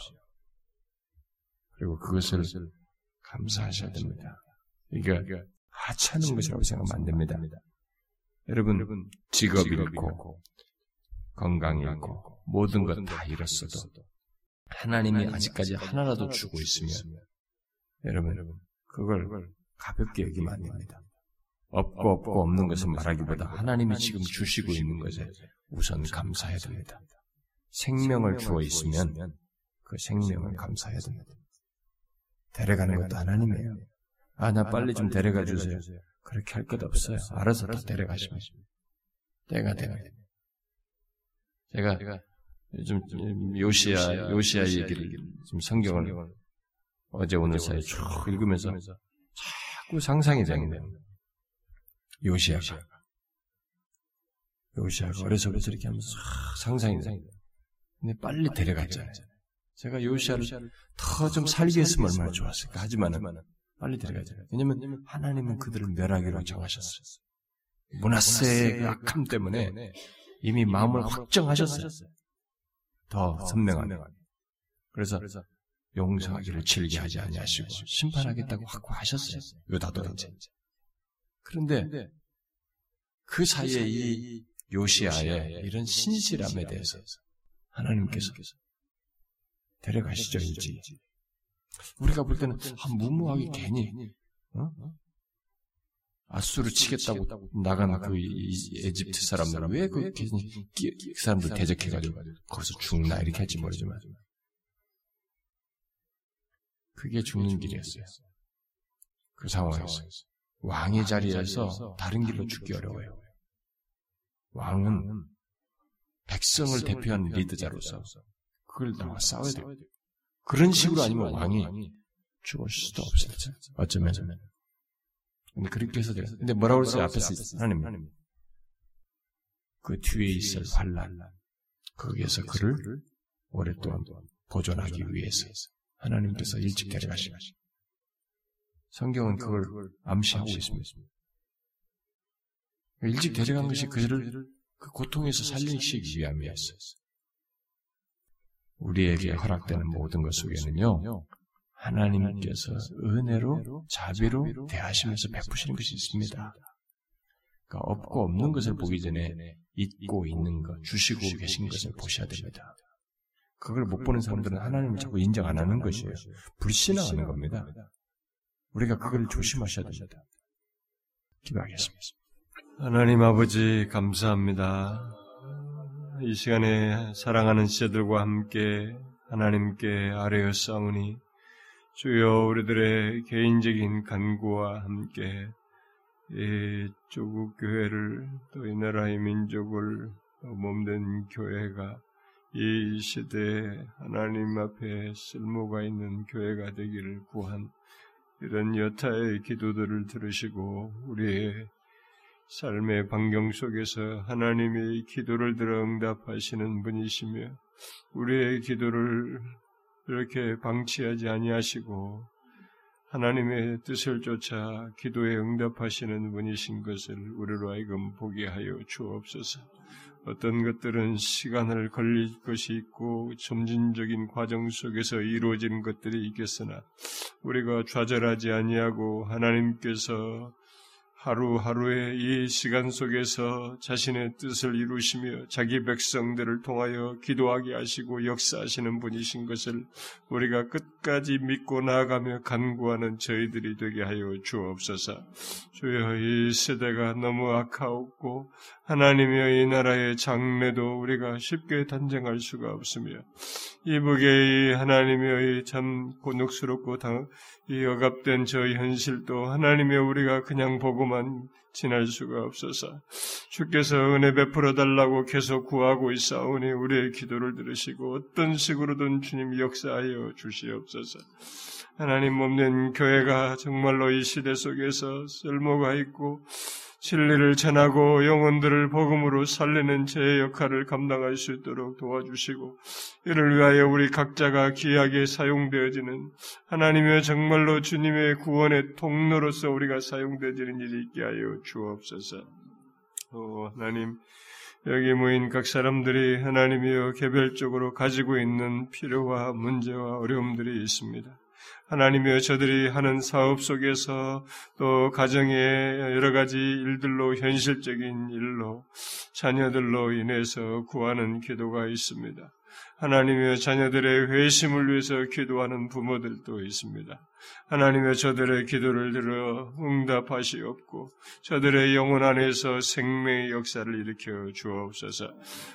그리고 그것을 감사하셔야 됩니다. 그러니까 하찮은 것이라고 생각하면 안 됩니다. 여러분, 직업 잃고, 건강 잃고, 모든 것 다 잃었어도, 하나님이 아직까지 하나라도 주고 있으면, 여러분, 그걸 가볍게 여기면 안 됩니다. 없고 없고 없는 것을 말하기보다 하나님이 지금 주시고 있는 것에 우선 감사해야 됩니다. 생명을 주어 있으면 그 생명을 감사해야 됩니다. 데려가는 것도 하나님이에요. 아, 나 빨리 좀 데려가 주세요. 그렇게 할 것 없어요. 알아서 다 데려가시면 때가 되면. 제가 요즘 요시아, 요시아 얘기를, 지금 성경을 어제 오늘 사이에 쭉 읽으면서 자꾸 상상이 되는 요시아가. 요시아가 어려서부터 이렇게 하면서 상상이 돼. 근데 빨리 데려갔잖아요. 제가 요시아를 더 좀 살게 했으면 얼마나 좋았을까. 하지만은 빨리 데려가자. 왜냐면 하나님은 그들을 멸하기로 정하셨어요. 문하세의 그 악함 때문에 이미 마음을 확정하셨어요. 더 선명한. 그래서 용서하기를 즐게 하지 아니하시고 심판하겠다고 확고하셨어요. 요다도 이제. 그런데 그 사이에 이 요시아의 이런 신실함에 대해서 하나님께서 데려가시죠, 일찍. 우리가 볼 때는 아, 무모하게 괜히 어? 아수르 치겠다고 나간 그 에집트 사람들은 왜그 괜히 그 사람들 대적해가지고 거기서 죽나 이렇게 할지 모르지만 그게 죽는 길이었어요. 그 상황에서 왕의 자리에서 다른 길로 죽기 어려워요. 왕은 백성을 대표하는 리더자로서 그걸 나와 싸워야 돼요. 그런 식으로 아니면 왕이 죽을 수도 없어요. 어쩌면. 근데 그렇게 해서 돼요. 근데 뭐라고 그랬어요? 앞에서 하나님. 그 뒤에 있을 환란. 거기에서 그를 오랫동안 보존하기 위해서 하나님께서 일찍 데려가시고 성경은 그걸 암시하고 있습니다. 일찍 데려간 것이 그를 그 고통에서 살리시기 위함이었어요. 우리에게 허락되는 모든 것 속에는요, 하나님께서 은혜로, 자비로 대하시면서 베푸시는 것이 있습니다. 그러니까 없고 없는 것을 보기 전에 있고 있는 것, 주시고 계신 것을 보셔야 됩니다. 그걸 못 보는 사람들은 하나님을 자꾸 인정 안 하는 것이에요. 불신앙하는 겁니다. 우리가 그걸 조심하셔야 됩니다. 기도하겠습니다. 하나님 아버지 감사합니다. 이 시간에 사랑하는 지체들과 함께 하나님께 아뢰어 싸우니 주여 우리들의 개인적인 간구와 함께 이 조국 교회를 또 이 나라의 민족을 몸된 교회가 이 시대에 하나님 앞에 쓸모가 있는 교회가 되기를 구한 이런 여타의 기도들을 들으시고 우리의 삶의 반경 속에서 하나님의 기도를 들어 응답하시는 분이시며 우리의 기도를 이렇게 방치하지 아니하시고 하나님의 뜻을 쫓아 기도에 응답하시는 분이신 것을 우리로 하여금 보게 하여 주옵소서. 어떤 것들은 시간을 걸릴 것이 있고 점진적인 과정 속에서 이루어진 것들이 있겠으나 우리가 좌절하지 아니하고 하나님께서 하루하루의 이 시간 속에서 자신의 뜻을 이루시며 자기 백성들을 통하여 기도하게 하시고 역사하시는 분이신 것을 우리가 끝까지 믿고 나아가며 간구하는 저희들이 되게 하여 주옵소서. 주여 이 세대가 너무 악하고 하나님의 이 나라의 장래도 우리가 쉽게 단정할 수가 없으며 이북의 하나님의 참 곤혹스럽고 당, 이 억압된 저 현실도 하나님의 우리가 그냥 보고 만 지날 수가 없어서 주께서 은혜 베풀어 달라고 계속 구하고 있사오니 우리의 기도를 들으시고 어떤 식으로든 주님 역사하여 주시옵소서. 하나님 몸된 교회가 정말로 이 시대 속에서 쓸모가 있고 진리를 전하고 영혼들을 복음으로 살리는 제 역할을 감당할 수 있도록 도와주시고 이를 위하여 우리 각자가 귀하게 사용되어지는 하나님의 정말로 주님의 구원의 통로로서 우리가 사용되어지는 일이 있게 하여 주옵소서. 오, 하나님 여기 모인 각 사람들이 하나님이여 개별적으로 가지고 있는 필요와 문제와 어려움들이 있습니다. 하나님이여 저들이 하는 사업 속에서 또 가정의 여러 가지 일들로 현실적인 일로 자녀들로 인해서 구하는 기도가 있습니다. 하나님의 자녀들의 회심을 위해서 기도하는 부모들도 있습니다. 하나님의 저들의 기도를 들어 응답하시옵고 저들의 영혼 안에서 생명의 역사를 일으켜 주옵소서.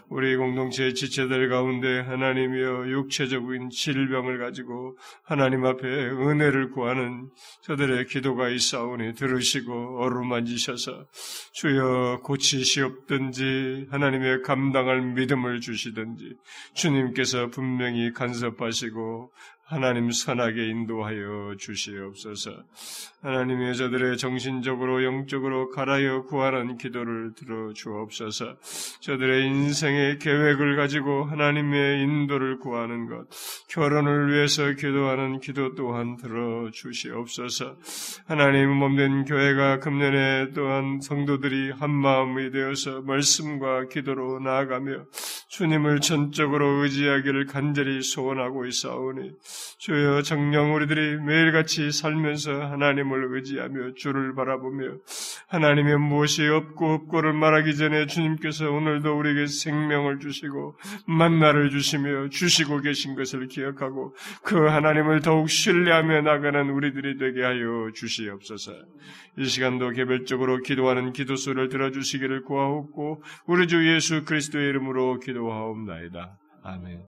우리 공동체 지체들 가운데 하나님이여 육체적인 질병을 가지고 하나님 앞에 은혜를 구하는 저들의 기도가 있사오니 들으시고 어루만지셔서 주여 고치시옵든지 하나님의 감당할 믿음을 주시든지 주님께서 분명히 간섭하시고 하나님 선하게 인도하여 주시옵소서. 하나님의 저들의 정신적으로 영적으로 갈아여 구하는 기도를 들어 주옵소서. 저들의 인생의 계획을 가지고 하나님의 인도를 구하는 것, 결혼을 위해서 기도하는 기도 또한 들어 주시옵소서. 하나님 몸된 교회가 금년에 또한 성도들이 한 마음이 되어서 말씀과 기도로 나아가며 주님을 전적으로 의지하기를 간절히 소원하고 있사오니 주여 정령 우리들이 매일같이 살면서 하나님 을 의지하며 주를 바라보며 하나님의 무엇이 없고 없고를 말하기 전에 주님께서 오늘도 우리에게 생명을 주시고 만나를 주시며 주시고 계신 것을 기억하고 그 하나님을 더욱 신뢰하며 나가는 우리들이 되게 하여 주시옵소서. 이 시간도 개별적으로 기도하는 기도소를 들어주시기를 구하옵고 우리 주 예수 그리스도의 이름으로 기도하옵나이다. 아멘.